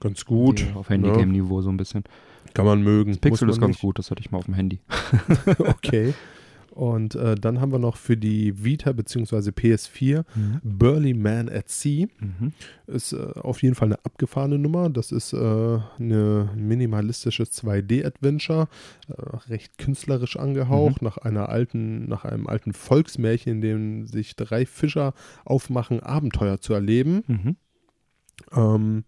ganz gut. Auf ne? Handygame-Niveau so ein bisschen. Kann man mögen. Pixel muss ist man ganz nicht. gut, das hatte ich mal auf dem Handy. okay. Und äh, dann haben wir noch für die Vita bzw. PS4 Burly Man at Sea. Mhm. Ist äh, auf jeden Fall eine abgefahrene Nummer. Das ist äh, eine minimalistische 2D-Adventure, äh, recht künstlerisch angehaucht, nach einer alten, nach einem alten Volksmärchen, in dem sich drei Fischer aufmachen, Abenteuer zu erleben. Mhm. Ähm,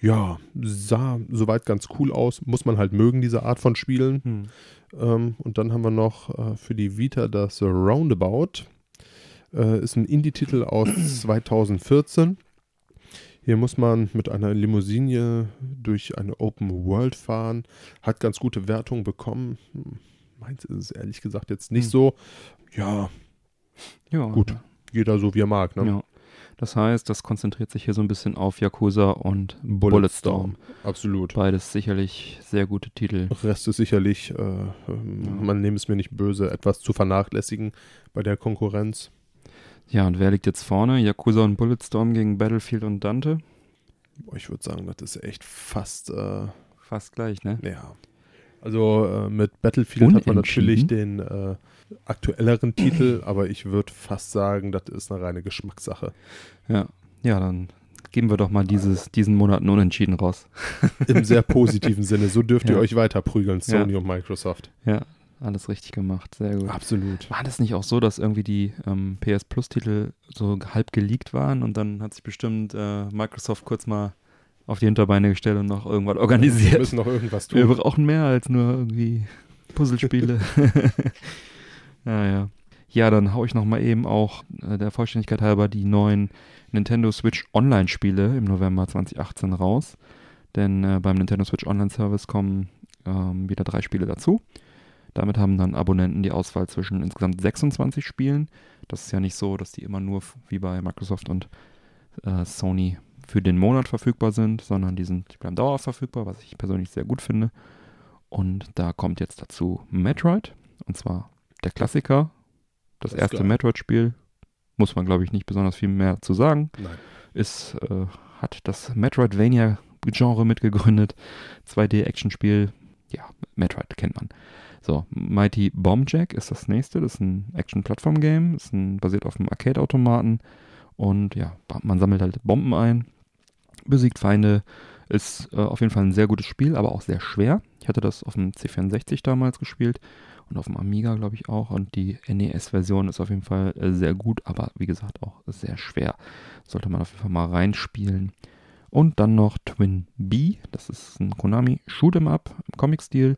ja, sah soweit ganz cool aus. Muss man halt mögen, diese Art von Spielen. Mhm. Ähm, und dann haben wir noch äh, für die Vita das Roundabout. Äh, ist ein Indie-Titel aus 2014. Hier muss man mit einer Limousine durch eine Open World fahren. Hat ganz gute Wertungen bekommen. Hm, Meins ist es ehrlich gesagt jetzt nicht Hm. so. Ja, Ja, Gut. jeder so wie er mag. Ne? Ja. Das heißt, das konzentriert sich hier so ein bisschen auf Yakuza und Bulletstorm. Absolut. Beides sicherlich sehr gute Titel. Rest ist sicherlich, äh, ähm, man nehme es mir nicht böse, etwas zu vernachlässigen bei der Konkurrenz. Ja, und wer liegt jetzt vorne? Yakuza und Bulletstorm gegen Battlefield und Dante? Boah, Ich würde sagen, das ist echt fast, äh, Fast gleich, ne? ja. Also äh, mit Battlefield hat man natürlich den äh, aktuelleren Titel, aber ich würde fast sagen, das ist eine reine Geschmackssache. Ja. Ja, dann geben wir doch mal dieses, diesen Monat einen Unentschieden raus. Im sehr positiven Sinne. So dürft ihr Ja. euch weiter prügeln, Sony und Microsoft. Ja, alles richtig gemacht. Sehr gut. Absolut. War das nicht auch so, dass irgendwie die ähm, PS Plus-Titel so halb geleakt waren und dann hat sich bestimmt äh, Microsoft kurz mal auf die Hinterbeine gestellt und noch irgendwas Wir organisiert? müssen noch irgendwas Wir tun. brauchen mehr als nur irgendwie Puzzlespiele. ja, ja. Ja, dann hau ich noch mal eben auch äh, der Vollständigkeit halber die neuen Nintendo Switch Online-Spiele im November 2018 raus. Denn äh, beim Nintendo Switch Online-Service kommen ähm, wieder drei Spiele dazu. Damit haben dann Abonnenten die Auswahl zwischen insgesamt 26 Spielen. Das ist ja nicht so, dass die immer nur wie bei Microsoft und äh, Sony für den Monat verfügbar sind, sondern die, sind, die bleiben dauerhaft verfügbar, was ich persönlich sehr gut finde. Und da kommt jetzt dazu Metroid, und zwar der Klassiker, das, Das erste. Metroid-Spiel. Muss man, glaube ich, nicht besonders viel mehr zu sagen. Nein. Ist, äh, hat das Metroidvania-Genre mitgegründet. 2D-Action-Spiel. Ja, Metroid kennt man. So, Mighty Bomb Jack ist das nächste. Das ist ein Action-Plattform-Game. Ist ein, basiert auf einem Arcade-Automaten. Und ja, man sammelt halt Bomben ein, besiegt Feinde. Ist äh, auf jeden Fall ein sehr gutes Spiel, aber auch sehr schwer. Ich hatte das auf dem C64 damals gespielt und auf dem Amiga, glaube ich, auch. Und die NES-Version ist auf jeden Fall äh, sehr gut, aber wie gesagt auch sehr schwer. Sollte man auf jeden Fall mal reinspielen. Und dann noch Twin B, das ist ein Konami Shoot'em Up im Comic-Stil.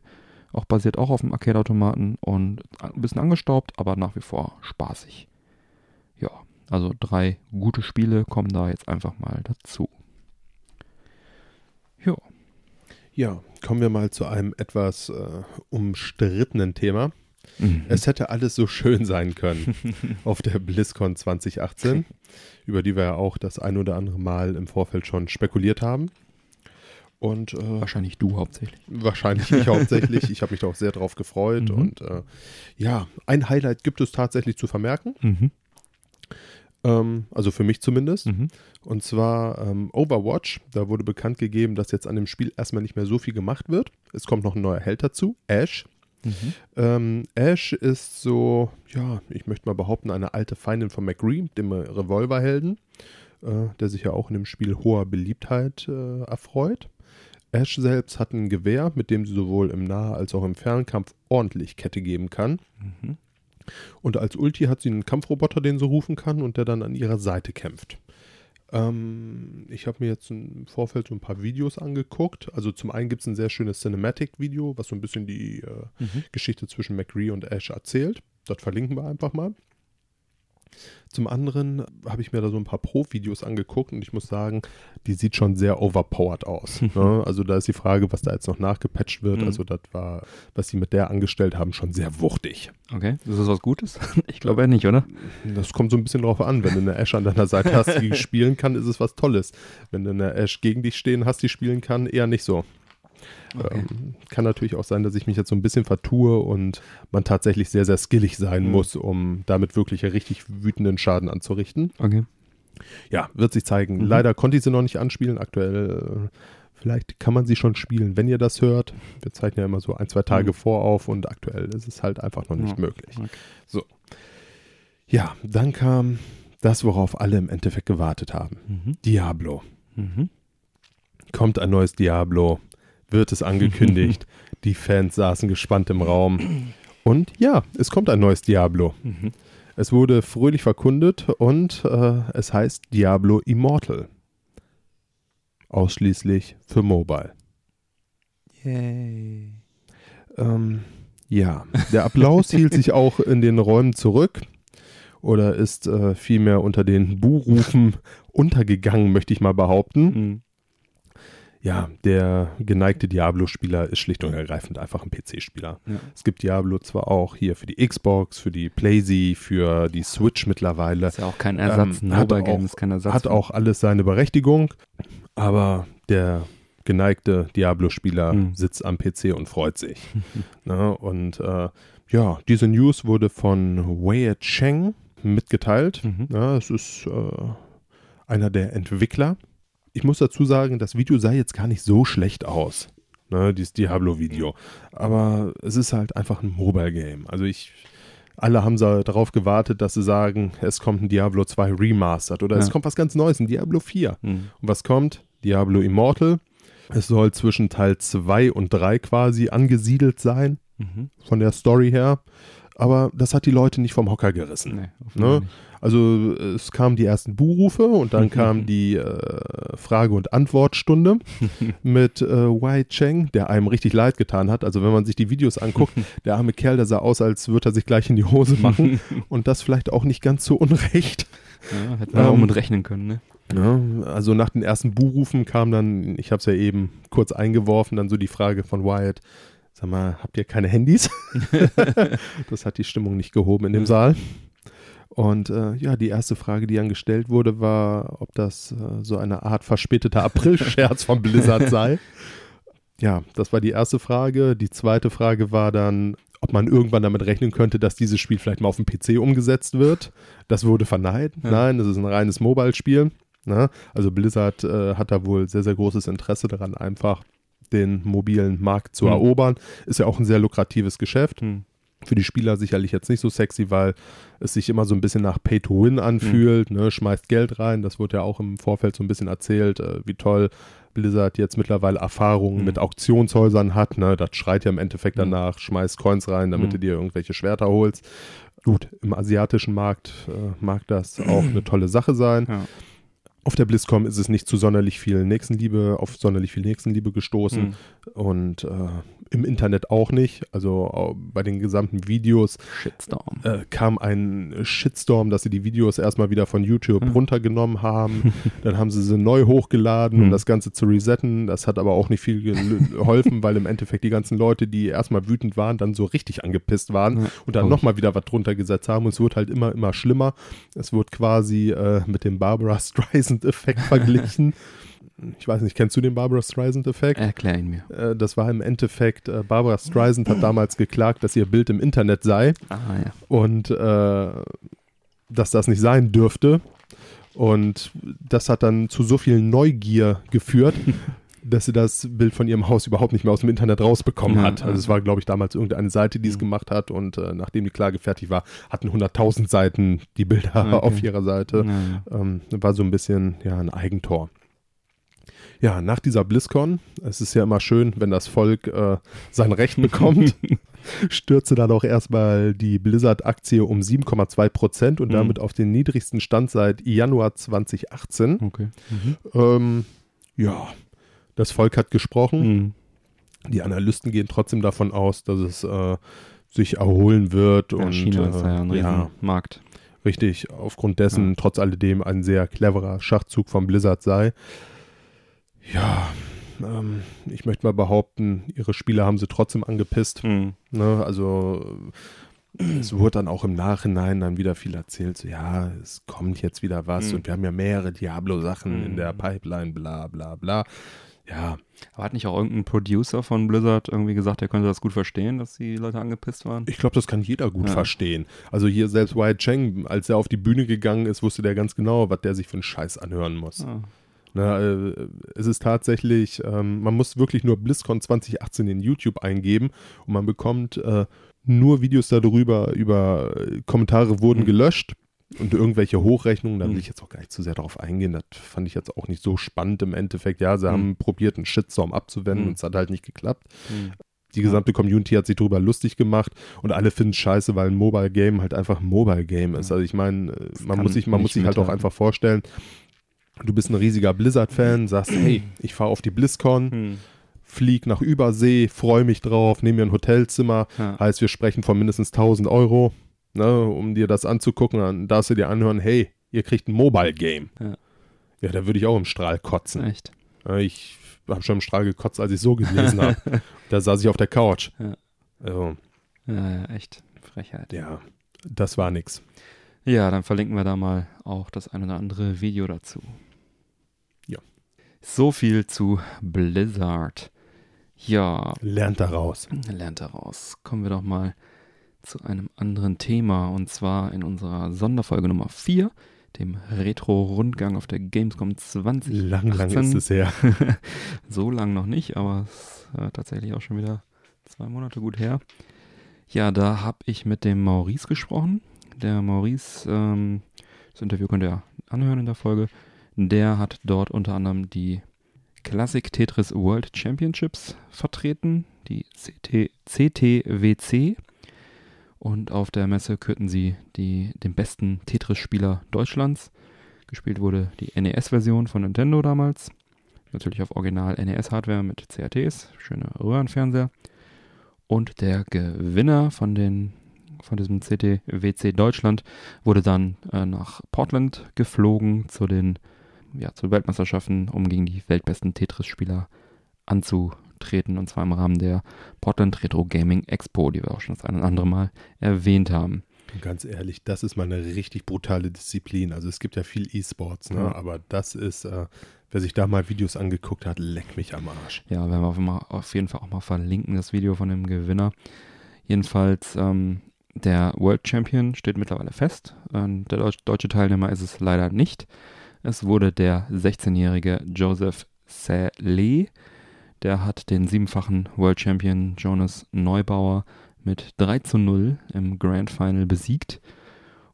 Auch basiert auch auf dem Arcade-Automaten und ein bisschen angestaubt, aber nach wie vor spaßig. Ja, also drei gute Spiele kommen da jetzt einfach mal dazu. Ja, Ja, kommen wir mal zu einem etwas äh, umstrittenen Thema. Mhm. Es hätte alles so schön sein können auf der BlizzCon 2018, über die wir ja auch das ein oder andere Mal im Vorfeld schon spekuliert haben. Und äh, wahrscheinlich du hauptsächlich. wahrscheinlich ich hauptsächlich. Ich habe mich da auch sehr drauf gefreut. Mhm. Und äh, ja, ein Highlight gibt es tatsächlich zu vermerken. Mhm. Ähm, also für mich zumindest. Mhm. Und zwar ähm, Overwatch. Da wurde bekannt gegeben, dass jetzt an dem Spiel erstmal nicht mehr so viel gemacht wird. Es kommt noch ein neuer Held dazu, Ash. Mhm. Ähm, Ash ist so, ja, ich möchte mal behaupten, eine alte Feindin von McCree, dem Revolverhelden, äh, der sich ja auch in dem Spiel hoher Beliebtheit äh, erfreut. Ash selbst hat ein Gewehr, mit dem sie sowohl im Nah- als auch im Fernkampf ordentlich Kette geben kann. Mhm. Und als Ulti hat sie einen Kampfroboter, den sie rufen kann und der dann an ihrer Seite kämpft. Ähm, ich habe mir jetzt im Vorfeld so ein paar Videos angeguckt. Also zum einen gibt es ein sehr schönes Cinematic-Video, was so ein bisschen die äh, Mhm. Geschichte zwischen McCree und Ash erzählt. Das verlinken wir einfach mal. Zum anderen habe ich mir da so ein paar Pro-Videos angeguckt und ich muss sagen, die sieht schon sehr overpowered aus. ne? Also da ist die Frage, was da jetzt noch nachgepatcht wird. Mhm. Also das war, was sie mit der angestellt haben, schon sehr wuchtig. Okay, ist das was Gutes? Ich glaube ja nicht, oder? Das kommt so ein bisschen drauf an. Wenn du eine Ash an deiner Seite hast, die spielen kann, ist es was Tolles. Wenn du eine Ash gegen dich stehen hast, die spielen kann, eher nicht so. Okay. Ähm, kann natürlich auch sein, dass ich mich jetzt so ein bisschen vertue und man tatsächlich sehr, sehr skillig sein Mhm. muss, um damit wirklich richtig wütenden Schaden anzurichten. Okay. Ja, wird sich zeigen. Mhm. Leider konnte ich sie noch nicht anspielen. Aktuell, äh, vielleicht kann man sie schon spielen, wenn ihr das hört. Wir zeichnen ja immer so ein, zwei Tage Mhm. vorauf und aktuell ist es halt einfach noch nicht Ja. möglich. Okay. Ja, dann kam das, worauf alle im Endeffekt gewartet haben. Mhm. Diablo. Mhm. Kommt ein neues Diablo, wird es angekündigt. Die Fans saßen gespannt im Raum. Und ja, es kommt ein neues Diablo. Mhm. Es wurde fröhlich verkundet und äh, es heißt Diablo Immortal. Ausschließlich für Mobile. Yay. Ähm, ja, der Applaus hielt sich auch in den Räumen zurück. oder ist äh, vielmehr unter den Buhrufen untergegangen, möchte ich mal behaupten. Mhm. Ja, der geneigte Diablo-Spieler ist schlicht und ergreifend einfach ein PC-Spieler. Ja. Es gibt Diablo zwar auch hier für die Xbox, für die PlayZ, für die Switch mittlerweile. Ist ja auch kein Ersatz. Ähm, hat auch- ist kein Ersatz. Hat für- auch alles seine Berechtigung, aber der geneigte Diablo-Spieler Mhm. sitzt am PC und freut sich. ne? Und äh, ja, diese News wurde von Wei Cheng mitgeteilt. Mhm. Ja, es ist äh, einer der Entwickler. Ich muss dazu sagen, das Video sah jetzt gar nicht so schlecht aus. Ne, dieses Diablo-Video. Aber es ist halt einfach ein Mobile-Game. Also ich, alle haben so darauf gewartet, dass sie sagen, es kommt ein Diablo 2 Remastered oder es Ja. kommt was ganz Neues, ein Diablo 4. Mhm. Und was kommt? Diablo Immortal. Es soll zwischen Teil 2 und 3 quasi angesiedelt sein, Mhm. von der Story her. Aber das hat die Leute nicht vom Hocker gerissen. Nee, Ne? Also es kamen die ersten Buhrufe und dann kam die äh, Frage- und Antwortstunde mit äh, Wei Cheng, der einem richtig leid getan hat. Also wenn man sich die Videos anguckt, der arme Kerl, der sah aus, als würde er sich gleich in die Hose machen und das vielleicht auch nicht ganz so unrecht. Ja, hätte man auch Ähm, mit rechnen können, ne? Ja, also nach den ersten Buhrufen kam dann, ich habe es ja eben kurz eingeworfen, dann so die Frage von Wyatt, sag mal, habt ihr keine Handys? das hat die Stimmung nicht gehoben in dem. Saal. Und äh, ja, die erste Frage, die dann gestellt wurde, war, ob das äh, so eine Art verspäteter April-Scherz von Blizzard sei. Ja, das war die erste Frage. Die zweite Frage war dann, ob man irgendwann damit rechnen könnte, dass dieses Spiel vielleicht mal auf dem PC umgesetzt wird. Das wurde verneint. Ja. Nein, das ist ein reines Mobile-Spiel. Ne? Also Blizzard äh, hat da wohl sehr, sehr großes Interesse daran, einfach den mobilen Markt zu Mhm. erobern. Ist ja auch ein sehr lukratives Geschäft. Hm. Für die Spieler sicherlich jetzt nicht so sexy, weil es sich immer so ein bisschen nach Pay-to-Win anfühlt. Ne? Schmeißt Geld rein. Das wurde ja auch im Vorfeld so ein bisschen erzählt, äh, wie toll Blizzard jetzt mittlerweile Erfahrungen Mhm. mit Auktionshäusern hat. Ne? Das schreit ja im Endeffekt Mhm. danach, schmeißt Coins rein, damit Mhm. du dir irgendwelche Schwerter holst. Gut, im asiatischen Markt äh, mag das auch eine tolle Sache sein. Ja. Auf der BlizzCon ist es nicht zu sonderlich viel Nächstenliebe, auf sonderlich viel Nächstenliebe gestoßen Hm. und äh, im Internet auch nicht. Also bei den gesamten Videos äh, kam ein Shitstorm, dass sie die Videos erstmal wieder von YouTube Hm. runtergenommen haben. Dann haben sie sie neu hochgeladen, um Hm. das Ganze zu resetten. Das hat aber auch nicht viel geholfen, weil im Endeffekt die ganzen Leute, die erstmal wütend waren, dann so richtig angepisst waren und dann nochmal wieder was drunter gesetzt haben. Und es wurde halt immer, immer schlimmer. Es wurde quasi äh, mit dem Barbara Streisand-Effekt verglichen. Ich weiß nicht, kennst du den Barbara Streisand-Effekt? Erklär ihn mir. Äh, das war im Endeffekt, äh, Barbara Streisand hat damals geklagt, dass ihr Bild im Internet sei Ah, ja. und äh, dass das nicht sein dürfte. Und das hat dann zu so viel Neugier geführt, dass sie das Bild von ihrem Haus überhaupt nicht mehr aus dem Internet rausbekommen Ja, hat. Also es war, glaube ich, damals irgendeine Seite, die es Mhm. gemacht hat und äh, nachdem die Klage fertig war, hatten 100.000 Seiten die Bilder Okay. auf ihrer Seite. Ähm, war so ein bisschen ja, ein Eigentor. Ja, nach dieser BlizzCon, es ist ja immer schön, wenn das Volk äh, sein Recht bekommt, stürzte dann auch erstmal die Blizzard-Aktie um 7,2 Prozent und Mhm. damit auf den niedrigsten Stand seit Januar 2018. Okay. Mhm. Ähm, ja, das Volk hat gesprochen. Mhm. Die Analysten gehen trotzdem davon aus, dass es äh, sich erholen wird. Ja, und China ist äh, ja ein ja, Riesenmarkt. richtig, aufgrund dessen Ja. trotz alledem ein sehr cleverer Schachzug von Blizzard sei. Ja, ähm, ich möchte mal behaupten, ihre Spiele haben sie trotzdem angepisst. Mhm. Ne? Also es wurde dann auch im Nachhinein dann wieder viel erzählt, so ja, es kommt jetzt wieder was Mhm. und wir haben ja mehrere Diablo-Sachen in Mhm. der Pipeline, bla bla bla. Ja, Aber hat nicht auch irgendein Producer von Blizzard irgendwie gesagt, er könnte das gut verstehen, dass die Leute angepisst waren? ich glaube, das kann jeder gut Ja. verstehen. Also hier selbst Wyatt Cheng, als er auf die Bühne gegangen ist, wusste der ganz genau, was der sich für einen Scheiß anhören muss. Ah. Na, äh, es ist tatsächlich, ähm, man muss wirklich nur BlizzCon 2018 in YouTube eingeben und man bekommt äh, nur Videos darüber, über äh, Kommentare wurden Mhm. gelöscht und irgendwelche Hochrechnungen, da will Mhm. ich jetzt auch gar nicht zu sehr darauf eingehen, das fand ich jetzt auch nicht so spannend im Endeffekt. Ja, sie Mhm. haben probiert, einen Shitstorm abzuwenden Mhm. und es hat halt nicht geklappt. Mhm. Die gesamte Community hat sich darüber lustig gemacht und alle finden es scheiße, weil ein Mobile Game halt einfach ein Mobile Game ist. Also ich meine, äh, man muss sich, man muss sich halt auch einfach vorstellen, du bist ein riesiger Blizzard-Fan, sagst, hey, ich fahre auf die BlizzCon, Mhm. flieg nach Übersee, freue mich drauf, nehme mir ein Hotelzimmer, Ja. heißt, wir sprechen von mindestens 1000 Euro. Ne, um dir das anzugucken, dann darfst du dir anhören, hey, ihr kriegt ein Mobile Game. Ja. Ja, da würde ich auch im Strahl kotzen. Echt. Ich habe schon im Strahl gekotzt, als ich so gelesen habe. Da saß ich auf der Couch. Ja. Also, Ja, ja, echt. Frechheit. ja, das war nix. Ja, dann verlinken wir da mal auch das ein oder andere Video dazu. Ja. So viel zu Blizzard. Ja, Lernt daraus. lernt daraus. Kommen wir doch mal zu einem anderen Thema und zwar in unserer Sonderfolge Nummer 4, dem Retro-Rundgang auf der Gamescom 20. Lang, lang 18. ist es her. so lang noch nicht, aber es ist äh, tatsächlich auch schon wieder zwei Monate gut her. Ja, da habe ich mit dem Maurice gesprochen. Der Maurice, ähm, das Interview könnt ihr anhören in der Folge. Der hat dort unter anderem die Classic Tetris World Championships vertreten, die CT, CTWC. Und auf der Messe kürten sie die, den besten Tetris-Spieler Deutschlands. Gespielt wurde die NES-Version von Nintendo damals. Natürlich auf Original NES-Hardware mit CRTs, schöne Röhrenfernseher. Und der Gewinner von, den, von diesem CTWC Deutschland wurde dann äh, nach Portland geflogen zu den ja, zu Weltmeisterschaften, um gegen die weltbesten Tetris-Spieler anzutreten. Und zwar im Rahmen der Portland Retro Gaming Expo, die wir auch schon das eine oder andere Mal erwähnt haben. Ganz ehrlich, das ist mal eine richtig brutale Disziplin. Also es gibt ja viel E-Sports, ne? Ja. aber das ist, äh, wer sich da mal Videos angeguckt hat, leck mich am Arsch. Ja, werden wir auf, jeden Fall auch mal verlinken, das Video von dem Gewinner. Jedenfalls, ähm, der World Champion steht mittlerweile fest. Ähm, der Deutsch, deutsche Teilnehmer ist es leider nicht. Es wurde der 16-jährige Joseph Saleh. Der hat den siebenfachen World Champion Jonas Neubauer mit 3 zu 0 im Grand Final besiegt.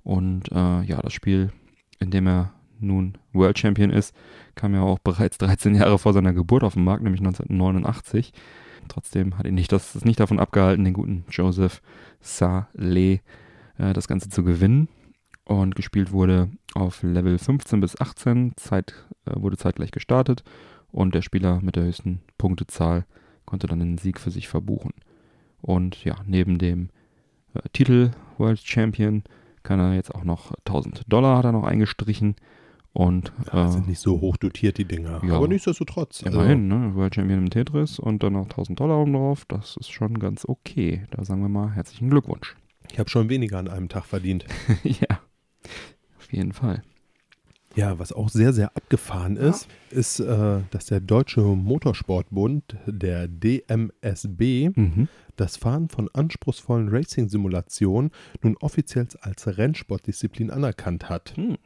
Und äh, ja, das Spiel, in dem er nun World Champion ist, kam ja auch bereits 13 Jahre vor seiner Geburt auf den Markt, nämlich 1989. Trotzdem hat ihn nicht das, das nicht davon abgehalten, den guten Joseph Saleh äh, das Ganze zu gewinnen. Und gespielt wurde auf Level 15 bis 18, Zeit, äh, wurde zeitgleich gestartet und der Spieler mit der höchsten Punktezahl konnte dann den Sieg für sich verbuchen. Und ja, neben dem äh, Titel World Champion kann er jetzt auch noch 1000 Dollar hat er noch eingestrichen und Ja, äh, sind nicht so hoch dotiert, die Dinger. ja. Aber nichtsdestotrotz. also, Immerhin, ne? World Champion im Tetris und dann noch 1000 Dollar oben drauf. Das ist schon ganz okay. Da sagen wir mal herzlichen Glückwunsch. ich habe schon weniger an einem Tag verdient. ja, auf jeden Fall. Ja, was auch sehr, sehr abgefahren ist, ist, äh, dass der Deutsche Motorsportbund, der DMSB, Mhm. das Fahren von anspruchsvollen Racing-Simulationen nun offiziell als Rennsportdisziplin anerkannt hat. Hm.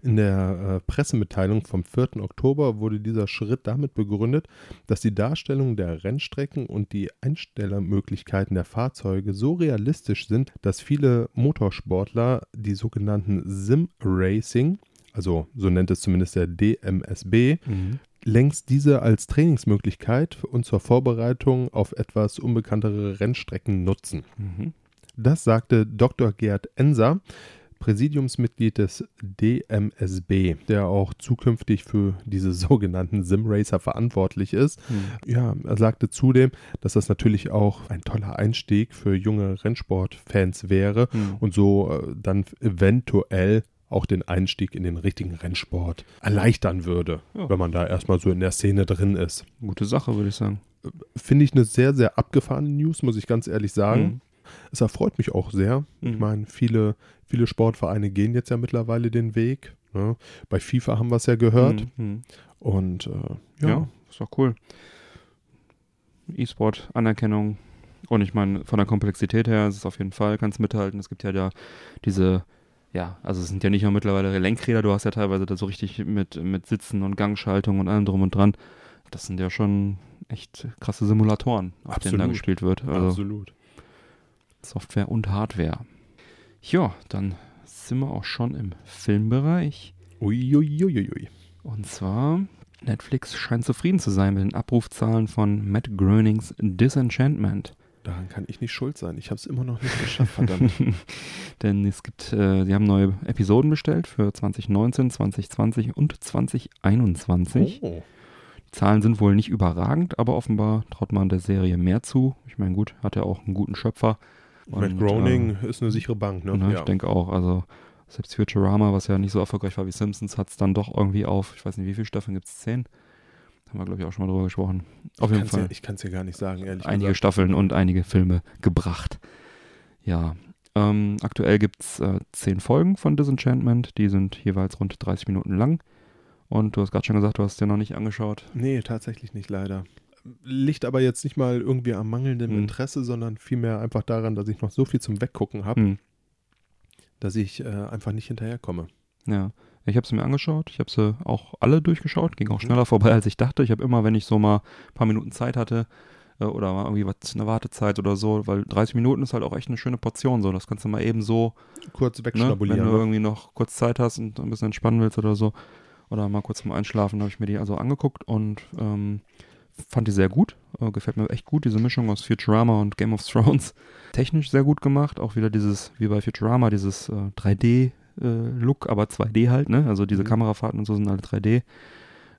In der äh, Pressemitteilung vom 4. Oktober wurde dieser Schritt damit begründet, dass die Darstellung der Rennstrecken und die Einstellermöglichkeiten der Fahrzeuge so realistisch sind, dass viele Motorsportler die sogenannten Sim-Racing, also so nennt es zumindest der DMSB, Mhm. längst diese als Trainingsmöglichkeit und zur Vorbereitung auf etwas unbekanntere Rennstrecken nutzen. Mhm. Das sagte Dr. Gerd Enser, Präsidiumsmitglied des DMSB, der auch zukünftig für diese sogenannten Simracer verantwortlich ist. Mhm. Ja, er sagte zudem, dass das natürlich auch ein toller Einstieg für junge Rennsportfans wäre Mhm. und so äh, dann eventuell auch den Einstieg in den richtigen Rennsport erleichtern würde, Ja. wenn man da erstmal so in der Szene drin ist. Gute Sache, würde ich sagen. Finde ich eine sehr, sehr abgefahrene News, muss ich ganz ehrlich sagen. Mhm. Es erfreut mich auch sehr. Ich Mhm. meine, viele, viele Sportvereine gehen jetzt ja mittlerweile den Weg. Ne? Bei FIFA haben wir es ja gehört. Mhm. Und äh, Ja. ja, ist doch cool. E-Sport, Anerkennung. Und ich meine, von der Komplexität her ist es auf jeden Fall, kannst mithalten. Es gibt ja da diese, ja, also es sind ja nicht nur mittlerweile Lenkräder, du hast ja teilweise da so richtig mit, mit Sitzen und Gangschaltung und allem drum und dran. Das sind ja schon echt krasse Simulatoren, auf denen da Absolut. gespielt wird. Also absolut. Software und Hardware. Ja, dann sind wir auch schon im Filmbereich. Uiuiuiui. Und zwar, Netflix scheint zufrieden zu sein mit den Abrufzahlen von Matt Groenings Disenchantment. Daran kann ich nicht schuld sein. Ich habe es immer noch nicht geschafft, verdammt. Denn es gibt, äh, sie haben neue Episoden bestellt für 2019, 2020 und 2021. Oh. Die Zahlen sind wohl nicht überragend, aber offenbar traut man der Serie mehr zu. Ich meine, gut, hat ja auch einen guten Schöpfer. Matt Und, Groening ist eine sichere Bank, ne? Ne, Ich denke auch. Also selbst Futurama, was ja nicht so erfolgreich war wie Simpsons, hat es dann doch irgendwie auf, ich weiß nicht, wie viele Staffeln gibt es? Zehn? Haben wir, glaube ich, auch schon mal drüber gesprochen. Auf jeden Kann's Fall Ja, ich kann es dir gar nicht sagen, ehrlich einige gesagt. Staffeln und einige Filme gebracht. Ja. Ähm, aktuell gibt es äh, zehn Folgen von Disenchantment. Die sind jeweils rund 30 Minuten lang. Und du hast gerade schon gesagt, du hast dir noch nicht angeschaut. Nee, tatsächlich nicht, leider. Liegt aber jetzt nicht mal irgendwie am mangelnden Hm. Interesse, sondern vielmehr einfach daran, dass ich noch so viel zum Weggucken habe, Hm. dass ich äh, einfach nicht hinterherkomme. Ja, ich habe sie mir angeschaut. Ich habe sie auch alle durchgeschaut. Ging auch Mhm. schneller vorbei, als ich dachte. Ich habe immer, wenn ich so mal ein paar Minuten Zeit hatte äh, oder mal irgendwie was eine Wartezeit oder so, weil 30 Minuten ist halt auch echt eine schöne Portion. So, das kannst du mal eben so, Kurz ne, wenn wegschnabulieren. du Ne? irgendwie noch kurz Zeit hast und ein bisschen entspannen willst oder so. Oder mal kurz zum Einschlafen habe ich mir die also angeguckt und ähm, fand die sehr gut. Äh, gefällt mir echt gut, diese Mischung aus Futurama und Game of Thrones. Technisch sehr gut gemacht. Auch wieder dieses, wie bei Futurama, dieses äh, 3D-Look, aber 2D halt, ne? Also diese Mhm. Kamerafahrten und so sind alle 3D.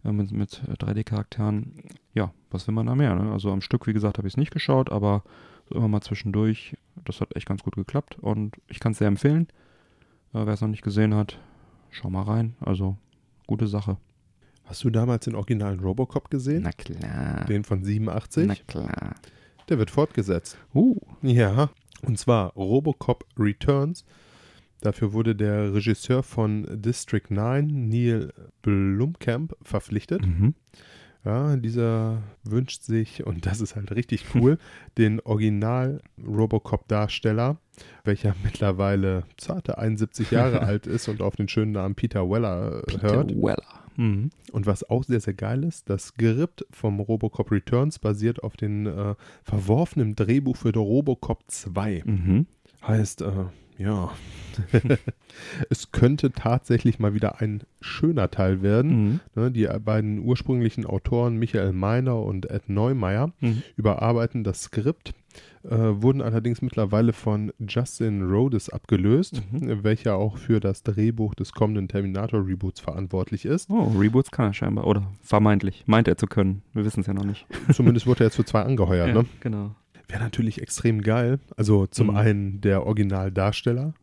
Äh, mit mit äh, 3D-Charakteren. Ja, was will man da mehr, ne? Also am Stück, wie gesagt, habe ich es nicht geschaut, aber so immer mal zwischendurch. Das hat echt ganz gut geklappt und ich kann es sehr empfehlen. Äh, Wer es noch nicht gesehen hat, schau mal rein. Also, gute Sache. Hast du damals den originalen Robocop gesehen? Na klar. Den von 87? Na klar. Der wird fortgesetzt. Uh. Ja, und zwar Robocop Returns. Dafür wurde der Regisseur von District 9, Neil Blumkamp, verpflichtet. Mhm. Ja, dieser wünscht sich, und das ist halt richtig cool, den Original Robocop-Darsteller, welcher mittlerweile zarte 71 Jahre alt ist und auf den schönen Namen Peter Weller äh, Peter hört. Weller. Mhm. Und was auch sehr, sehr geil ist, das Skript vom Robocop Returns basiert auf dem äh, verworfenen Drehbuch für Robocop 2. Mhm. Heißt, äh, ja, es könnte tatsächlich mal wieder ein schöner Teil werden. Mhm. Ne, die beiden ursprünglichen Autoren Michael Meiner und Ed Neumeier Mhm. überarbeiten das Skript, äh, wurden allerdings mittlerweile von Justin Rhodes abgelöst, Mhm. welcher auch für das Drehbuch des kommenden Terminator-Reboots verantwortlich ist. Oh, Reboots kann er scheinbar. Oder vermeintlich. Meint er zu können. Wir wissen es ja noch nicht. Zumindest wurde er jetzt für zwei angeheuert. Ne? genau. Wäre natürlich extrem geil. Also zum Mhm. einen der Originaldarsteller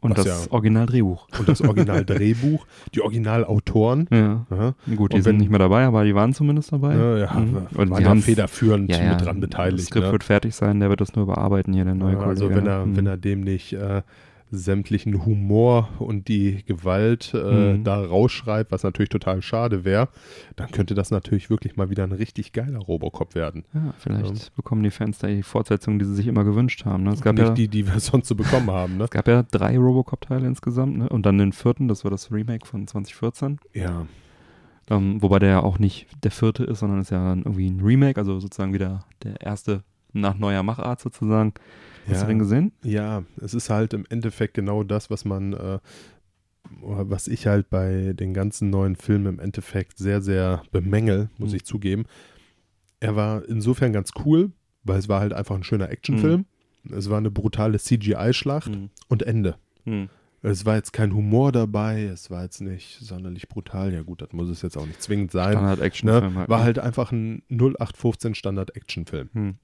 Und das ja- Originaldrehbuch. und das Originaldrehbuch, die Originalautoren. Ja. Ja, Gut, die Und sind wenn- nicht mehr dabei, aber die waren zumindest dabei. ja, ja, Mhm. Und war die da haben's- federführend ja, ja, mit dran Das beteiligt. Skript Ne? wird fertig sein, der wird das nur überarbeiten hier, der neue Ja, Kollege. also wenn er, Mhm. wenn er dem nicht äh, sämtlichen Humor und die Gewalt äh, Mhm. da rausschreibt, was natürlich total schade wäre, dann könnte das natürlich wirklich mal wieder ein richtig geiler Robocop werden. Ja, vielleicht bekommen die Fans da die Fortsetzung, die sie sich immer gewünscht haben. Ne? Es, gab Nicht ja, die, die wir sonst so bekommen haben. Ne? es gab ja drei Robocop-Teile insgesamt ne? und dann den vierten, das war das Remake von 2014. Ja, Ähm, wobei der ja auch nicht der vierte ist, sondern ist ja irgendwie ein Remake, also sozusagen wieder der erste nach neuer Machart sozusagen. Hast ja. du den gesehen? Ja, es ist halt im Endeffekt genau das, was man, äh, was ich halt bei den ganzen neuen Filmen im Endeffekt sehr, sehr bemängel, muss Mhm. ich zugeben. Er war insofern ganz cool, weil es war halt einfach ein schöner Actionfilm. Es war eine brutale CGI-Schlacht Hm. und Ende. Hm. Es war jetzt kein Humor dabei, es war jetzt nicht sonderlich brutal. Ja gut, das muss es jetzt auch nicht zwingend sein. Standard-Action-Film Ne? halt. War ne? halt einfach ein 0815 Standard-Action-Film.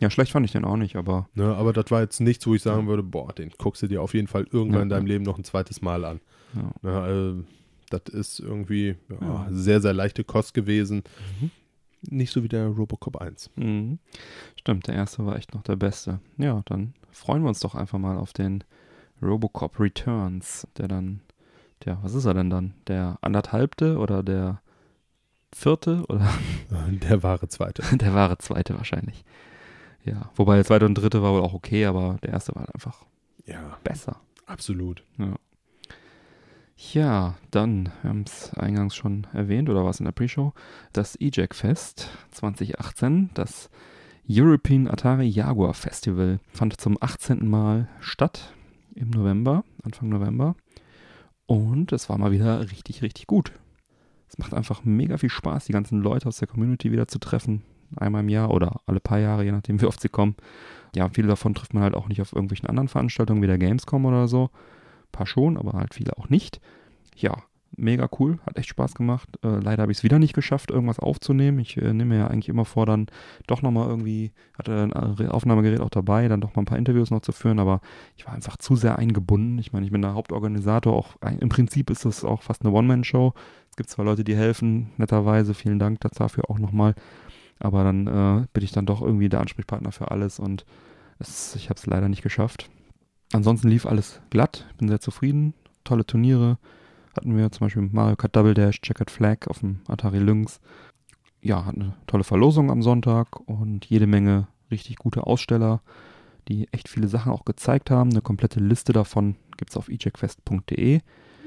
Ja, schlecht fand ich den auch nicht, aber Ne? Aber das war jetzt nichts, wo ich sagen würde, boah, den guckst du dir auf jeden Fall irgendwann Ja, in deinem. Leben noch ein zweites Mal an. ja. Ne? Äh, das ist irgendwie ja, sehr, sehr leichte Kost gewesen. Mhm. Nicht so wie der Robocop 1. Mhm. Stimmt, der erste war echt noch der beste. Ja, dann freuen wir uns doch einfach mal auf den Robocop Returns, der dann, ja, was ist er denn dann? Der anderthalbte oder der vierte oder Der wahre zweite. der wahre zweite wahrscheinlich. Ja, wobei der zweite und dritte war wohl auch okay, aber der erste war halt einfach Ja, besser. absolut. Ja, dann, wir haben es eingangs schon erwähnt, oder war es in der Pre-Show, das EJAC Fest 2018, das European Atari Jaguar Festival, fand zum 18. Mal statt im November, Anfang November. Und es war mal wieder richtig, richtig gut. Es macht einfach mega viel Spaß, die ganzen Leute aus der Community wieder zu treffen. Einmal im Jahr oder alle paar Jahre, je nachdem, wie oft sie kommen. Ja, viele davon trifft man halt auch nicht auf irgendwelchen anderen Veranstaltungen wie der Gamescom oder so. Ein paar schon, aber halt viele auch nicht. Ja, mega cool, hat echt Spaß gemacht. Äh, leider habe ich es wieder nicht geschafft, irgendwas aufzunehmen. Ich äh, nehme mir ja eigentlich immer vor, dann doch nochmal irgendwie, hatte ein Aufnahmegerät auch dabei, dann doch mal ein paar Interviews noch zu führen, aber ich war einfach zu sehr eingebunden. Ich meine, ich bin der Hauptorganisator, auch im Prinzip ist das auch fast eine One-Man-Show. Es gibt zwar Leute, die helfen, netterweise, vielen Dank dafür auch nochmal, aber dann äh, bin ich dann doch irgendwie der Ansprechpartner für alles und es, ich habe es leider nicht geschafft. Ansonsten lief alles glatt, bin sehr zufrieden, tolle Turniere, hatten wir zum Beispiel Mario Kart Double Dash, Checkered Flag auf dem Atari Lynx. Ja, hat eine tolle Verlosung am Sonntag und jede Menge richtig gute Aussteller, die echt viele Sachen auch gezeigt haben. Eine komplette Liste davon gibt es auf ejackfest.de.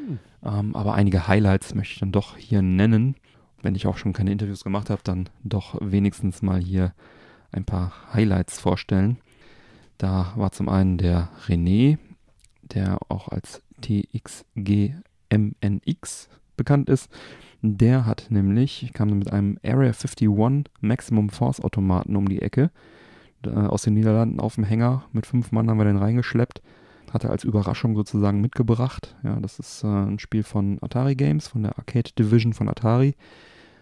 Hm. Ähm, aber einige Highlights möchte ich dann doch hier nennen. Wenn ich auch schon keine Interviews gemacht habe, dann doch wenigstens mal hier ein paar Highlights vorstellen. Da war zum einen der René, der auch als TXG MNX bekannt ist. Der hat nämlich, kam mit einem Area 51 Maximum Force Automaten um die Ecke. aus den Niederlanden auf dem Hänger. Mit fünf Mann haben wir den reingeschleppt. Hat er als Überraschung sozusagen mitgebracht. Ja, das ist äh, ein Spiel von Atari Games, von der Arcade Division von Atari.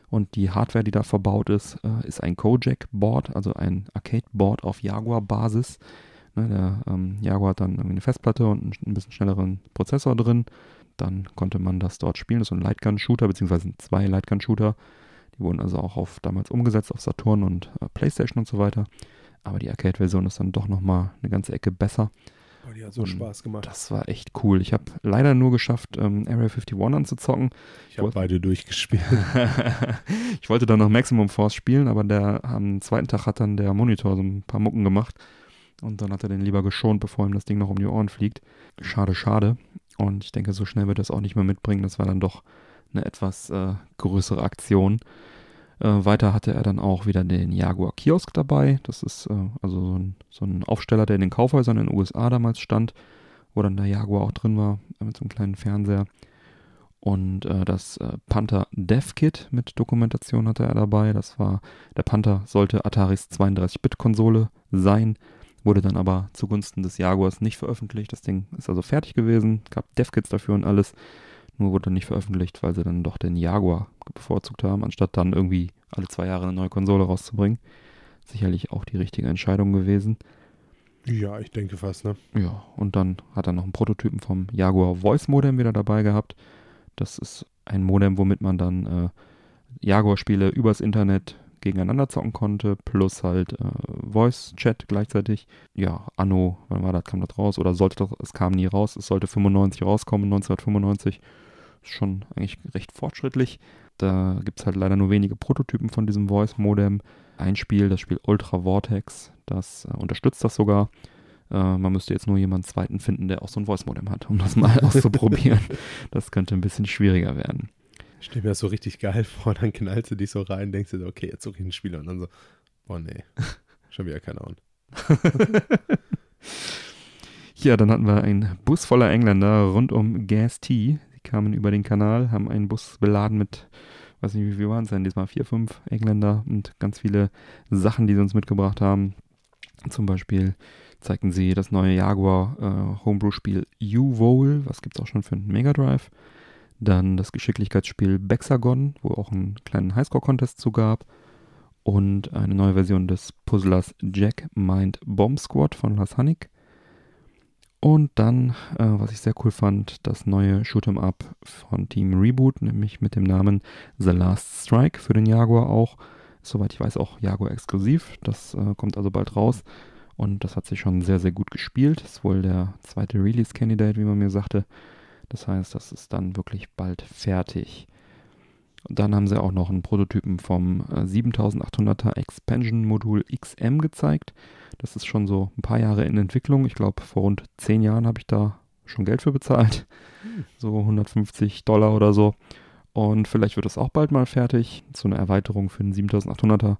Und die Hardware, die da verbaut ist, äh, ist ein Kojak-Board, also ein Arcade-Board auf Jaguar-Basis. Ne, der ähm, Jaguar hat dann irgendwie eine Festplatte und einen, ein bisschen schnelleren Prozessor drin dann konnte man das dort spielen. Das ist ein Lightgun-Shooter, beziehungsweise zwei Lightgun-Shooter. Die wurden also auch auf damals umgesetzt auf Saturn und äh, Playstation und so weiter. Aber die Arcade-Version ist dann doch nochmal eine ganze Ecke besser. Oh, die hat so und Spaß gemacht. Das war echt cool. Ich habe leider nur geschafft, ähm, Area 51 anzuzocken. Ich habe beide durchgespielt. ich wollte dann noch Maximum Force spielen, aber der am zweiten Tag hat dann der Monitor so ein paar Mucken gemacht. Und dann hat er den lieber geschont, bevor ihm das Ding noch um die Ohren fliegt. Schade, schade. Und ich denke, so schnell wird er es auch nicht mehr mitbringen. Das war dann doch eine etwas äh, größere Aktion. Äh, weiter hatte er dann auch wieder den Jaguar Kiosk dabei. Das ist äh, also so ein, so ein, Aufsteller, der in den Kaufhäusern in den USA damals stand, wo dann der Jaguar auch drin war, äh, mit so einem kleinen Fernseher. Und äh, das äh, Panther Dev Kit mit Dokumentation hatte er dabei. Das war, der Panther sollte Ataris 32-Bit-Konsole sein wurde dann aber zugunsten des Jaguars nicht veröffentlicht. Das Ding ist also fertig gewesen, gab Devkits dafür und alles. Nur wurde dann nicht veröffentlicht, weil sie dann doch den Jaguar bevorzugt haben, anstatt dann irgendwie alle zwei Jahre eine neue Konsole rauszubringen. Sicherlich auch die richtige Entscheidung gewesen. Ja, ich denke fast, ne? Ja, und dann hat er noch einen Prototypen vom Jaguar Voice Modem wieder dabei gehabt. Das ist ein Modem, womit man dann äh, Jaguar-Spiele übers Internet gegeneinander zocken konnte, plus halt äh, Voice-Chat gleichzeitig. Ja, Anno, wann war das, kam das raus? Oder sollte doch, es kam nie raus, es sollte 95 rauskommen, 1995. Schon eigentlich recht fortschrittlich. Da gibt es halt leider nur wenige Prototypen von diesem Voice-Modem. Ein Spiel, das Spiel Ultra Vortex, das äh, unterstützt das sogar. Äh, man müsste jetzt nur jemanden zweiten finden, der auch so ein Voice-Modem hat, um das mal auszuprobieren. Das könnte ein bisschen schwieriger werden. Ich stelle mir das so richtig geil vor, dann knallst du dich so rein, denkst du, okay, jetzt suche ich einen Spieler und dann so, boah, nee, schon wieder keine Ahnung. ja, dann hatten wir einen Bus voller Engländer rund um Gas T. Kamen über den Kanal, haben einen Bus beladen mit, weiß nicht, wie viel waren es denn, diesmal vier, fünf Engländer und ganz viele Sachen, die sie uns mitgebracht haben. Zum Beispiel zeigten sie das neue Jaguar äh, Homebrew-Spiel U-Vole, was gibt es auch schon für einen Mega Drive. Dann das Geschicklichkeitsspiel Bexagon, wo auch einen kleinen Highscore-Contest zu gab. Und eine neue Version des Puzzlers Jack Mind Bomb Squad von Lars Hannig. Und dann, äh, was ich sehr cool fand, das neue Shoot'em Up von Team Reboot, nämlich mit dem Namen The Last Strike für den Jaguar auch. Soweit ich weiß, auch Jaguar exklusiv. Das äh, kommt also bald raus. Und das hat sich schon sehr, sehr gut gespielt. Ist wohl der zweite Release-Candidate, wie man mir sagte. Das heißt, das ist dann wirklich bald fertig. Und dann haben sie auch noch einen Prototypen vom 7800er äh, Expansion Modul XM gezeigt. Das ist schon so ein paar Jahre in Entwicklung. Ich glaube, vor rund zehn Jahren habe ich da schon Geld für bezahlt. Hm. So 150 Dollar oder so. Und vielleicht wird das auch bald mal fertig. So eine Erweiterung für den 7800er.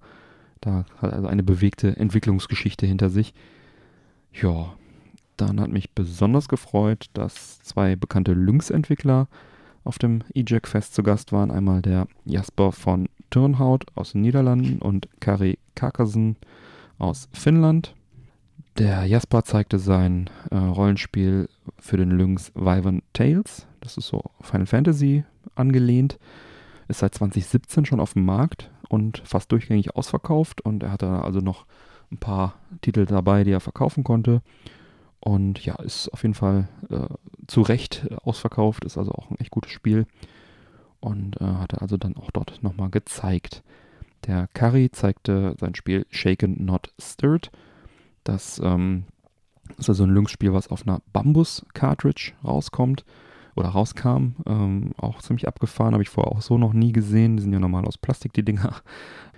Da hat also eine bewegte Entwicklungsgeschichte hinter sich. Ja, dann hat mich besonders gefreut, dass zwei bekannte Lynx-Entwickler auf dem EJAC Fest zu Gast waren. Einmal der Jasper von Turnhout aus den Niederlanden und Kari Karkasen aus Finnland. Der Jasper zeigte sein äh, Rollenspiel für den Lynx Wyvern Tales. Das ist so Final Fantasy angelehnt. Ist seit 2017 schon auf dem Markt und fast durchgängig ausverkauft. Und er hatte also noch ein paar Titel dabei, die er verkaufen konnte. Und ja, ist auf jeden Fall äh, zu Recht ausverkauft, ist also auch ein echt gutes Spiel. Und äh, hat er also dann auch dort nochmal gezeigt. Der Curry zeigte sein Spiel Shaken Not Stirred. Das ähm, ist also ein Lynx-Spiel, was auf einer Bambus-Cartridge rauskommt oder rauskam. Ähm, auch ziemlich abgefahren, habe ich vorher auch so noch nie gesehen. Die sind ja normal aus Plastik, die Dinger.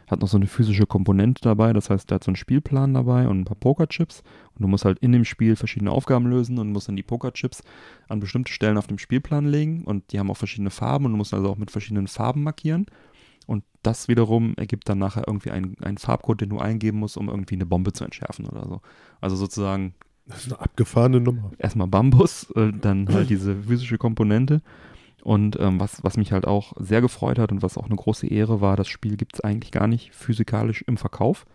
Hat noch so eine physische Komponente dabei, das heißt, der hat so einen Spielplan dabei und ein paar Pokerchips. Und du musst halt in dem Spiel verschiedene Aufgaben lösen und musst dann die Pokerchips an bestimmte Stellen auf dem Spielplan legen. Und die haben auch verschiedene Farben und du musst also auch mit verschiedenen Farben markieren. Und das wiederum ergibt dann nachher irgendwie einen, einen Farbcode, den du eingeben musst, um irgendwie eine Bombe zu entschärfen oder so. Also sozusagen Das ist eine abgefahrene Nummer. erstmal Bambus, äh, dann halt diese physische Komponente. Und ähm, was, was mich halt auch sehr gefreut hat und was auch eine große Ehre war, das Spiel gibt es eigentlich gar nicht physikalisch im Verkauf.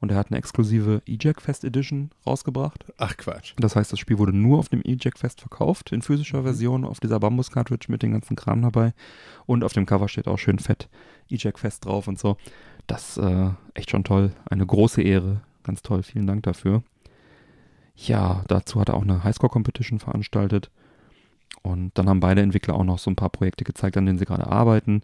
Und er hat eine exklusive E-Jack Fest Edition rausgebracht. Ach Quatsch. Das heißt, das Spiel wurde nur auf dem E-Jack Fest verkauft, in physischer Version, auf dieser Bambus-Cartridge mit dem ganzen Kram dabei. Und auf dem Cover steht auch schön fett E-Jack Fest drauf und so. Das äh, echt schon toll. Eine große Ehre. Ganz toll. Vielen Dank dafür. Ja, dazu hat er auch eine Highscore-Competition veranstaltet. Und dann haben beide Entwickler auch noch so ein paar Projekte gezeigt, an denen sie gerade arbeiten.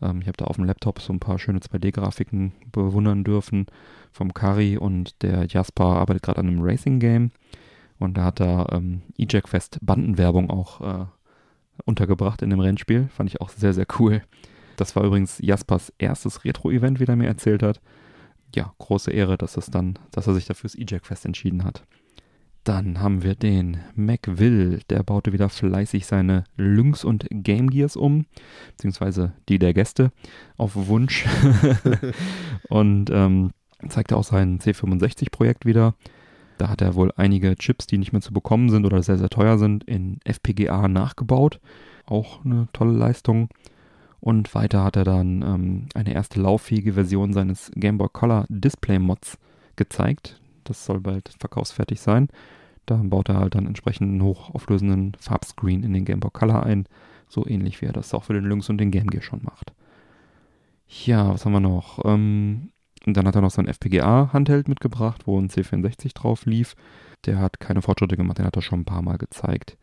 Ähm, ich habe da auf dem Laptop so ein paar schöne 2D-Grafiken bewundern dürfen vom Kari und der Jasper arbeitet gerade an einem Racing-Game. Und da hat er ähm, E-Jack Fest Bandenwerbung auch äh, untergebracht in dem Rennspiel. Fand ich auch sehr, sehr cool. Das war übrigens Jaspers erstes Retro-Event, wie er mir erzählt hat. Ja, große Ehre, dass, es dann, dass er sich dafür das E-Jack Fest entschieden hat. Dann haben wir den MacVill, der baute wieder fleißig seine Lynx und Game Gears um, beziehungsweise die der Gäste auf Wunsch. und ähm, zeigte auch sein C65-Projekt wieder. Da hat er wohl einige Chips, die nicht mehr zu bekommen sind oder sehr, sehr teuer sind, in FPGA nachgebaut. Auch eine tolle Leistung. Und weiter hat er dann ähm, eine erste lauffähige Version seines Game Boy Color Display Mods gezeigt. Das soll bald verkaufsfertig sein. Da baut er halt dann entsprechend einen hochauflösenden Farbscreen in den Game Boy Color ein. So ähnlich wie er das auch für den Lynx und den Game Gear schon macht. Ja, was haben wir noch? Ähm, dann hat er noch so ein FPGA-Handheld mitgebracht, wo ein C64 drauf lief. Der hat keine Fortschritte gemacht, den hat er schon ein paar Mal gezeigt.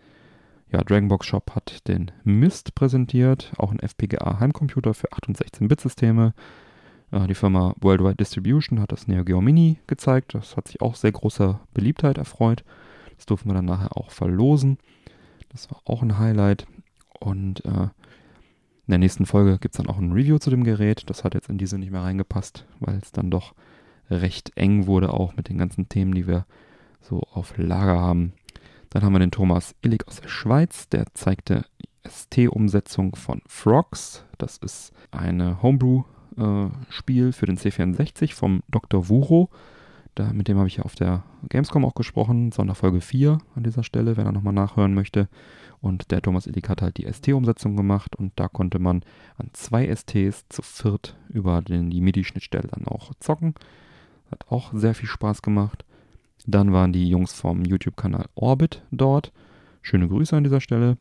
Ja, Dragonbox Shop hat den Mist präsentiert, auch ein FPGA-Heimcomputer für 8 und 16-Bit-Systeme. Äh, die Firma Worldwide Distribution hat das Neo Geo Mini gezeigt. Das hat sich auch sehr großer Beliebtheit erfreut. Das durften wir dann nachher auch verlosen. Das war auch ein Highlight. Und äh, in der nächsten Folge gibt es dann auch ein Review zu dem Gerät. Das hat jetzt in diese nicht mehr reingepasst, weil es dann doch recht eng wurde, auch mit den ganzen Themen, die wir so auf Lager haben. Dann haben wir den Thomas Illig aus der Schweiz, der zeigte ST-Umsetzung von Frogs. Das ist eine Homebrew-Spiel für den C64 vom Dr. Wuro. Da, mit dem habe ich ja auf der Gamescom auch gesprochen, Sonderfolge 4 an dieser Stelle, wenn er nochmal nachhören möchte. Und der Thomas Illig hat halt die ST-Umsetzung gemacht und da konnte man an zwei STs zu viert über den, die MIDI-Schnittstelle dann auch zocken. Hat auch sehr viel Spaß gemacht. Dann waren die Jungs vom YouTube-Kanal Orbit dort. Schöne Grüße an dieser Stelle.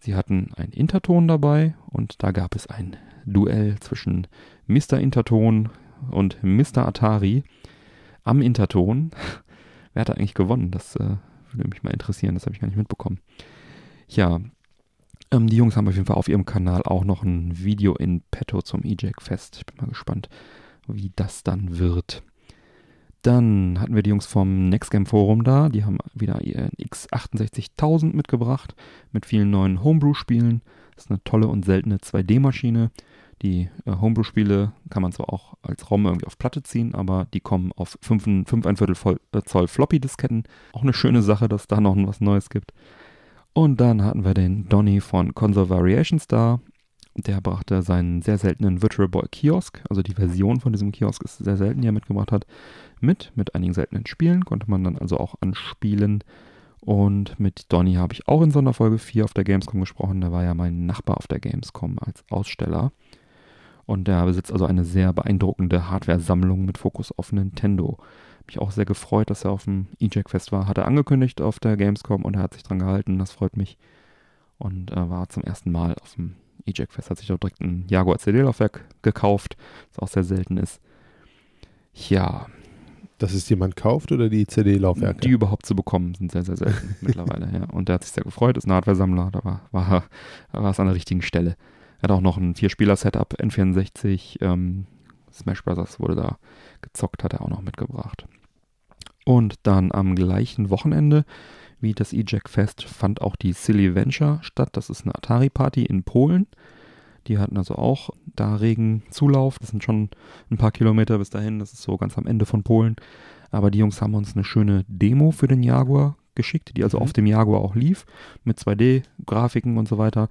Sie hatten einen Interton dabei und da gab es ein Duell zwischen Mr. Interton und Mr. Atari am Interton. Wer hat da eigentlich gewonnen? Das äh, würde mich mal interessieren, das habe ich gar nicht mitbekommen. Ja, ähm, die Jungs haben auf jeden Fall auf ihrem Kanal auch noch ein Video in petto zum E-Jack Fest. Ich bin mal gespannt, wie das dann wird. Dann hatten wir die Jungs vom Next Game Forum da. Die haben wieder ihren X68000 mitgebracht mit vielen neuen Homebrew-Spielen. Das ist eine tolle und seltene 2D-Maschine. Die äh, Homebrew-Spiele kann man zwar auch als ROM irgendwie auf Platte ziehen, aber die kommen auf 5, 5 ein Viertel äh, Zoll Floppy-Disketten. Auch eine schöne Sache, dass da noch was Neues gibt. Und dann hatten wir den Donny von Console Variations da. Der brachte seinen sehr seltenen Virtual Boy Kiosk, also die Version von diesem Kiosk ist sehr selten, die er mitgebracht hat, mit, mit einigen seltenen Spielen, konnte man dann also auch anspielen. Und mit Donny habe ich auch in Sonderfolge 4 auf der Gamescom gesprochen. Der war ja mein Nachbar auf der Gamescom als Aussteller. Und der besitzt also eine sehr beeindruckende Hardware-Sammlung mit Fokus auf Nintendo. Mich auch sehr gefreut, dass er auf dem E-Jack-Fest war. Hat er angekündigt auf der Gamescom und er hat sich dran gehalten. Das freut mich. Und äh, war zum ersten Mal auf dem E-Jack Fest hat sich auch direkt ein Jaguar CD-Laufwerk gekauft, was auch sehr selten ist. Ja, Dass es jemand kauft oder die CD-Laufwerke? die überhaupt zu bekommen sind sehr, sehr selten mittlerweile. Ja. Und der hat sich sehr gefreut, ist ein Hardware-Sammler, da war, war, da war es an der richtigen Stelle. Er hat auch noch ein Vier-Spieler-Setup, N64, ähm, Smash Bros. wurde da gezockt, hat er auch noch mitgebracht. Und dann am gleichen Wochenende wie das E-Jack Fest fand auch die Silly Venture statt. Das ist eine Atari-Party in Polen. Die hatten also auch da regen Zulauf. Das sind schon ein paar Kilometer bis dahin. Das ist so ganz am Ende von Polen. Aber die Jungs haben uns eine schöne Demo für den Jaguar geschickt, die also Mhm. auf dem Jaguar auch lief, mit 2D-Grafiken und so weiter,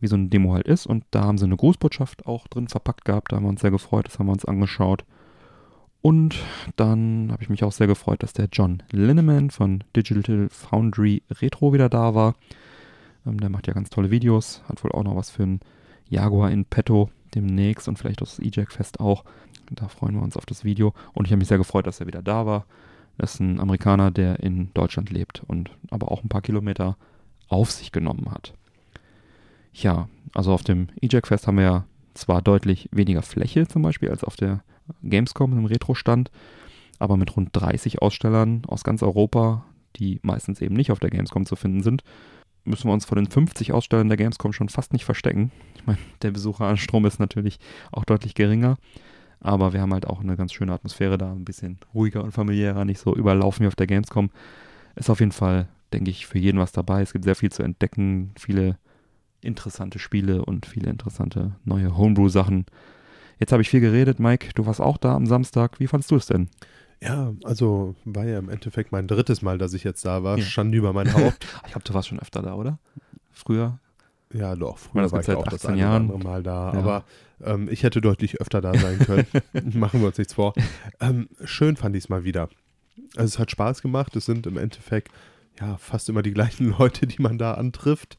wie so eine Demo halt ist. Und da haben sie eine Grußbotschaft auch drin verpackt gehabt. Da haben wir uns sehr gefreut. Das haben wir uns angeschaut. Und dann habe ich mich auch sehr gefreut, dass der John Linneman von Digital Foundry Retro wieder da war. Ähm, der macht ja ganz tolle Videos, hat wohl auch noch was für ein Jaguar in petto demnächst und vielleicht das E-Jack Fest auch. Da freuen wir uns auf das Video. Und ich habe mich sehr gefreut, dass er wieder da war. Das ist ein Amerikaner, der in Deutschland lebt und aber auch ein paar Kilometer auf sich genommen hat. Ja, also auf dem E-Jack Fest haben wir ja zwar deutlich weniger Fläche zum Beispiel als auf der Gamescom im Retro-Stand, aber mit rund 30 Ausstellern aus ganz Europa, die meistens eben nicht auf der Gamescom zu finden sind, müssen wir uns vor den 50 Ausstellern der Gamescom schon fast nicht verstecken. Ich meine, der Besucheranstrom ist natürlich auch deutlich geringer, aber wir haben halt auch eine ganz schöne Atmosphäre da, ein bisschen ruhiger und familiärer, nicht so überlaufen wie auf der Gamescom. Ist auf jeden Fall, denke ich, für jeden was dabei. Es gibt sehr viel zu entdecken, viele interessante Spiele und viele interessante neue Homebrew-Sachen. Jetzt habe ich viel geredet, Mike. Du warst auch da am Samstag. Wie fandest du es denn? Ja, also war ja im Endeffekt mein drittes Mal, dass ich jetzt da war. Ja. Schande über mein Haupt. Ich glaube, du warst schon öfter da, oder? Früher? ja, doch, früher das war gibt's ich seit auch das 18 eine Jahren. andere Mal da. Ja. Aber ähm, ich hätte deutlich öfter da sein können. Machen wir uns nichts vor. Ähm, schön fand ich es mal wieder. Also es hat Spaß gemacht. Es sind im Endeffekt ja fast immer die gleichen Leute, die man da antrifft.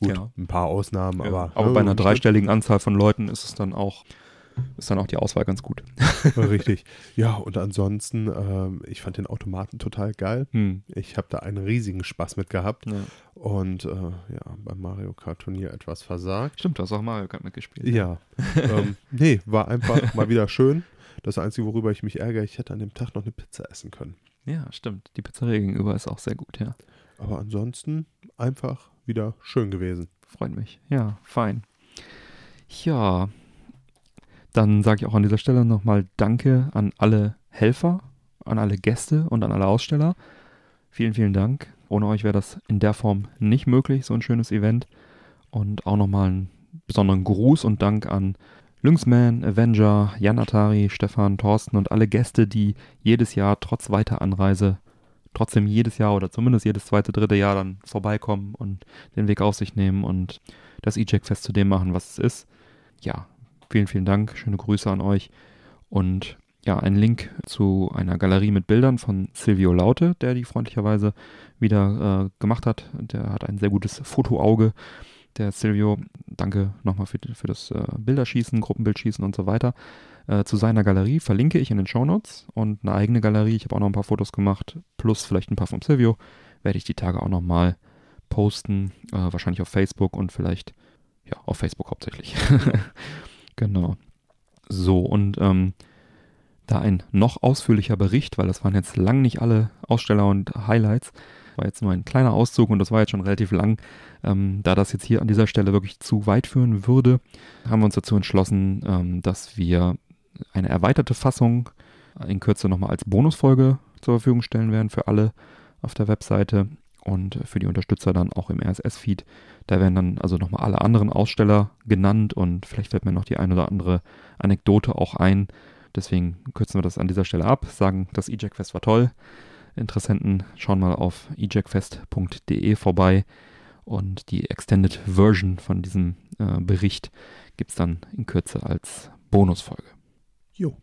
Gut, Ja. ein paar Ausnahmen, aber, aber ne, bei einer dreistelligen Anzahl von Leuten ist es dann auch, ist dann auch die Auswahl ganz gut. Richtig. Ja, und ansonsten, ähm, ich fand den Automaten total geil. Hm. Ich habe da einen riesigen Spaß mit gehabt Ja. und äh, ja, beim Mario Kart Turnier etwas versagt. Stimmt, du hast auch Mario Kart mitgespielt. Ja, ähm, nee, war einfach mal wieder schön. Das Einzige, worüber ich mich ärgere, ich hätte an dem Tag noch eine Pizza essen können. Ja, stimmt. Die Pizzeria gegenüber ist auch sehr gut, ja. Aber ansonsten einfach wieder schön gewesen. Freut mich. Ja, fein. Ja, dann sage ich auch an dieser Stelle nochmal Danke an alle Helfer, an alle Gäste und an alle Aussteller. Vielen, vielen Dank. Ohne euch wäre das in der Form nicht möglich, so ein schönes Event. Und auch nochmal einen besonderen Gruß und Dank an Lynxman, Avenger, Jan Atari, Stefan, Thorsten und alle Gäste, die jedes Jahr trotz weiter Anreise trotzdem jedes Jahr oder zumindest jedes zweite, dritte Jahr dann vorbeikommen und den Weg auf sich nehmen und das E-Jack-Fest zu dem machen, was es ist. Ja, vielen, vielen Dank. Schöne Grüße an euch. Und ja, ein Link zu einer Galerie mit Bildern von Silvio Laute, der die freundlicherweise wieder äh, gemacht hat. Der hat ein sehr gutes Fotoauge. Der Silvio, danke nochmal für, für das äh, Bilderschießen, Gruppenbildschießen und so weiter. Äh, zu seiner Galerie verlinke ich in den Shownotes und eine eigene Galerie. Ich habe auch noch ein paar Fotos gemacht, plus vielleicht ein paar vom Silvio. Werde ich die Tage auch nochmal posten. Äh, wahrscheinlich auf Facebook und vielleicht, ja, auf Facebook hauptsächlich. genau. So, und ähm, da ein noch ausführlicher Bericht, weil das waren jetzt lang nicht alle Aussteller und Highlights. War jetzt nur ein kleiner Auszug und das war jetzt schon relativ lang. Ähm, da das jetzt hier an dieser Stelle wirklich zu weit führen würde, haben wir uns dazu entschlossen, ähm, dass wir eine erweiterte Fassung in Kürze nochmal als Bonusfolge zur Verfügung stellen werden für alle auf der Webseite und für die Unterstützer dann auch im RSS-Feed. Da werden dann also nochmal alle anderen Aussteller genannt und vielleicht fällt mir noch die ein oder andere Anekdote auch ein. Deswegen kürzen wir das an dieser Stelle ab, sagen, das E-Jack-Fest war toll. Interessenten schauen mal auf ejackfest.de vorbei und die Extended Version von diesem äh, Bericht gibt es dann in Kürze als Bonusfolge. Jo.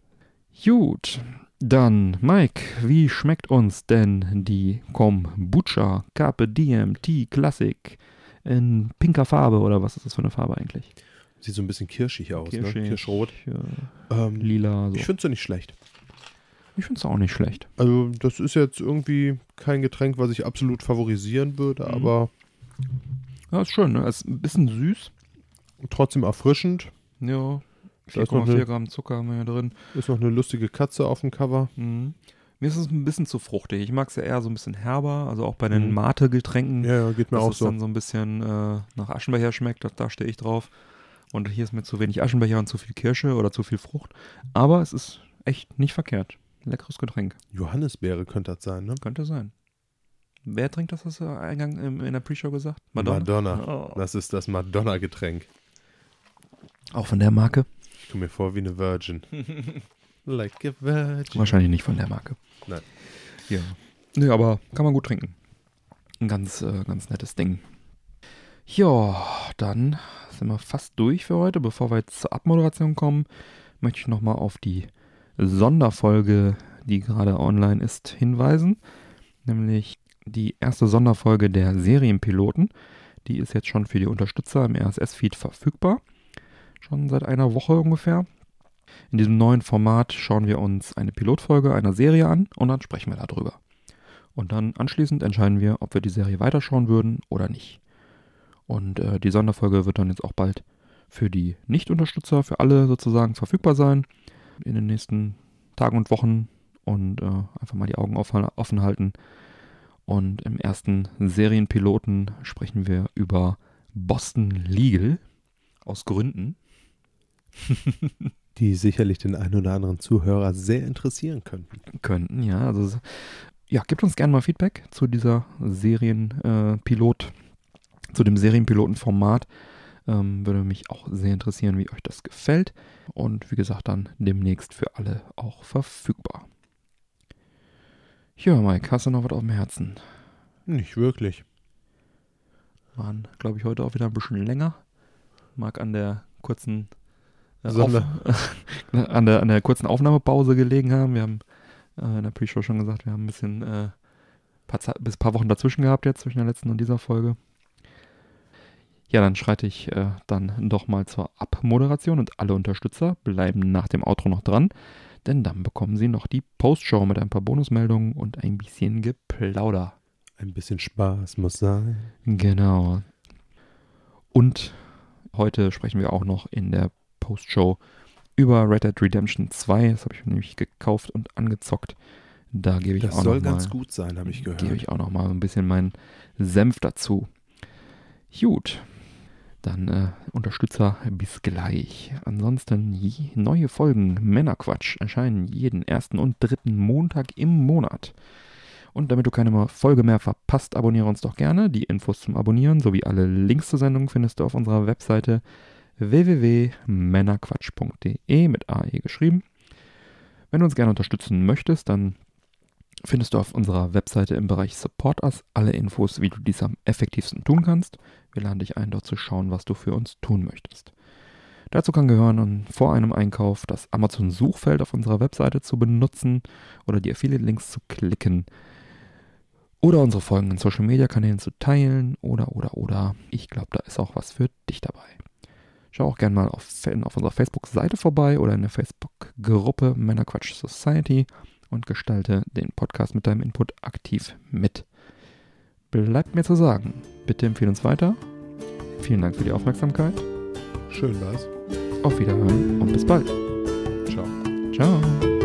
Gut, dann Mike, wie schmeckt uns denn die Kombucha Carpe Diem Tea Classic in pinker Farbe oder was ist das für eine Farbe eigentlich? Sieht so ein bisschen kirschig aus, ne? Kirschig, Kirschrot. Ja, Ähm, lila. So. Ich finde sie nicht schlecht. Ich finde es auch nicht schlecht. Also, das ist jetzt irgendwie kein Getränk, was ich absolut favorisieren würde, Mhm. aber Ja, ist schön, ne? Ist ein bisschen süß, Trotzdem erfrischend. Ja, 4,4 eine- Gramm Zucker haben wir ja drin. Ist noch eine lustige Katze auf dem Cover. Mhm. Mir ist es ein bisschen zu fruchtig. Ich mag es ja eher so ein bisschen herber, also auch bei den Mhm. Mate-Getränken. Ja, ja, geht mir dass auch es so. dann so ein bisschen äh, nach Aschenbecher schmeckt, da, da stehe ich drauf. Und hier ist mir zu wenig Aschenbecher und zu viel Kirsche oder zu viel Frucht. Aber es ist echt nicht verkehrt. Leckeres Getränk. Johannisbeere könnte das sein, ne? Könnte sein. Wer trinkt das, hast du eingang in der Pre-Show gesagt? Madonna. Oh. Das ist das Madonna-Getränk. Auch von der Marke? Ich komme mir vor wie eine Virgin. like a virgin. Wahrscheinlich nicht von der Marke. Nein. Ja. Nee, aber kann man gut trinken. Ein ganz, äh, ganz nettes Ding. Ja, dann sind wir fast durch für heute. Bevor wir jetzt zur Abmoderation kommen, möchte ich nochmal auf die Sonderfolge, die gerade online ist, hinweisen. Nämlich die erste Sonderfolge der Serienpiloten. Die ist jetzt schon für die Unterstützer im RSS-Feed verfügbar. Schon seit einer Woche ungefähr. In diesem neuen Format schauen wir uns eine Pilotfolge einer Serie an und dann sprechen wir darüber. Und dann anschließend entscheiden wir, ob wir die Serie weiterschauen würden oder nicht. Und äh, die Sonderfolge wird dann jetzt auch bald für die Nicht-Unterstützer, für alle sozusagen verfügbar sein in den nächsten Tagen und Wochen und äh, einfach mal die Augen offen, offen halten. Und im ersten Serienpiloten sprechen wir über Boston Legal aus Gründen. Die sicherlich den einen oder anderen Zuhörer sehr interessieren könnten. könnten, ja. Also ja, gebt uns gerne mal Feedback zu dieser Serienpilot, äh, zu dem Serienpilotenformat. Ähm, würde mich auch sehr interessieren, wie euch das gefällt. Und wie gesagt, dann demnächst für alle auch verfügbar. Ja, Mike, hast du noch was auf dem Herzen? Nicht wirklich. Waren, glaube ich, heute auch wieder ein bisschen länger. Mag an der kurzen Sonder- auf, an, der, an der kurzen Aufnahmepause gelegen haben. Wir haben äh, in der Pre-Show schon gesagt, wir haben ein bisschen äh, paar, bis paar Wochen dazwischen gehabt jetzt zwischen der letzten und dieser Folge. Ja, dann schreite ich äh, dann doch mal zur Abmoderation und alle Unterstützer bleiben nach dem Outro noch dran, denn dann bekommen sie noch die Postshow mit ein paar Bonusmeldungen und ein bisschen Geplauder. Ein bisschen Spaß muss sein. Genau. Und heute sprechen wir auch noch in der Postshow über Red Dead Redemption 2. Das habe ich mir nämlich gekauft und angezockt. Da gebe ich Das auch soll noch ganz mal, gut sein, habe ich gehört. Gebe ich auch noch mal ein bisschen meinen Senf dazu. Gut. Dann äh, Unterstützer bis gleich. Ansonsten neue Folgen Männerquatsch erscheinen jeden ersten und dritten Montag im Monat. Und damit du keine Folge mehr verpasst, abonniere uns doch gerne. Die Infos zum Abonnieren sowie alle Links zur Sendung findest du auf unserer Webseite www.männerquatsch.de mit AE geschrieben. Wenn du uns gerne unterstützen möchtest, dann findest du auf unserer Webseite im Bereich Support Us alle Infos, wie du dies am effektivsten tun kannst. Wir laden dich ein, dort zu schauen, was du für uns tun möchtest. Dazu kann gehören, vor einem Einkauf das Amazon-Suchfeld auf unserer Webseite zu benutzen oder die Affiliate-Links zu klicken oder unsere Folgen in Social-Media-Kanälen zu teilen oder, oder, oder. Ich glaube, da ist auch was für dich dabei. Schau auch gerne mal auf, auf unserer Facebook-Seite vorbei oder in der Facebook-Gruppe Männerquatsch Society und gestalte den Podcast mit deinem Input aktiv mit. Bleibt mir zu sagen, bitte empfehle uns weiter. Vielen Dank für die Aufmerksamkeit. Schön war's. Auf Wiederhören und bis bald. Ciao. Ciao.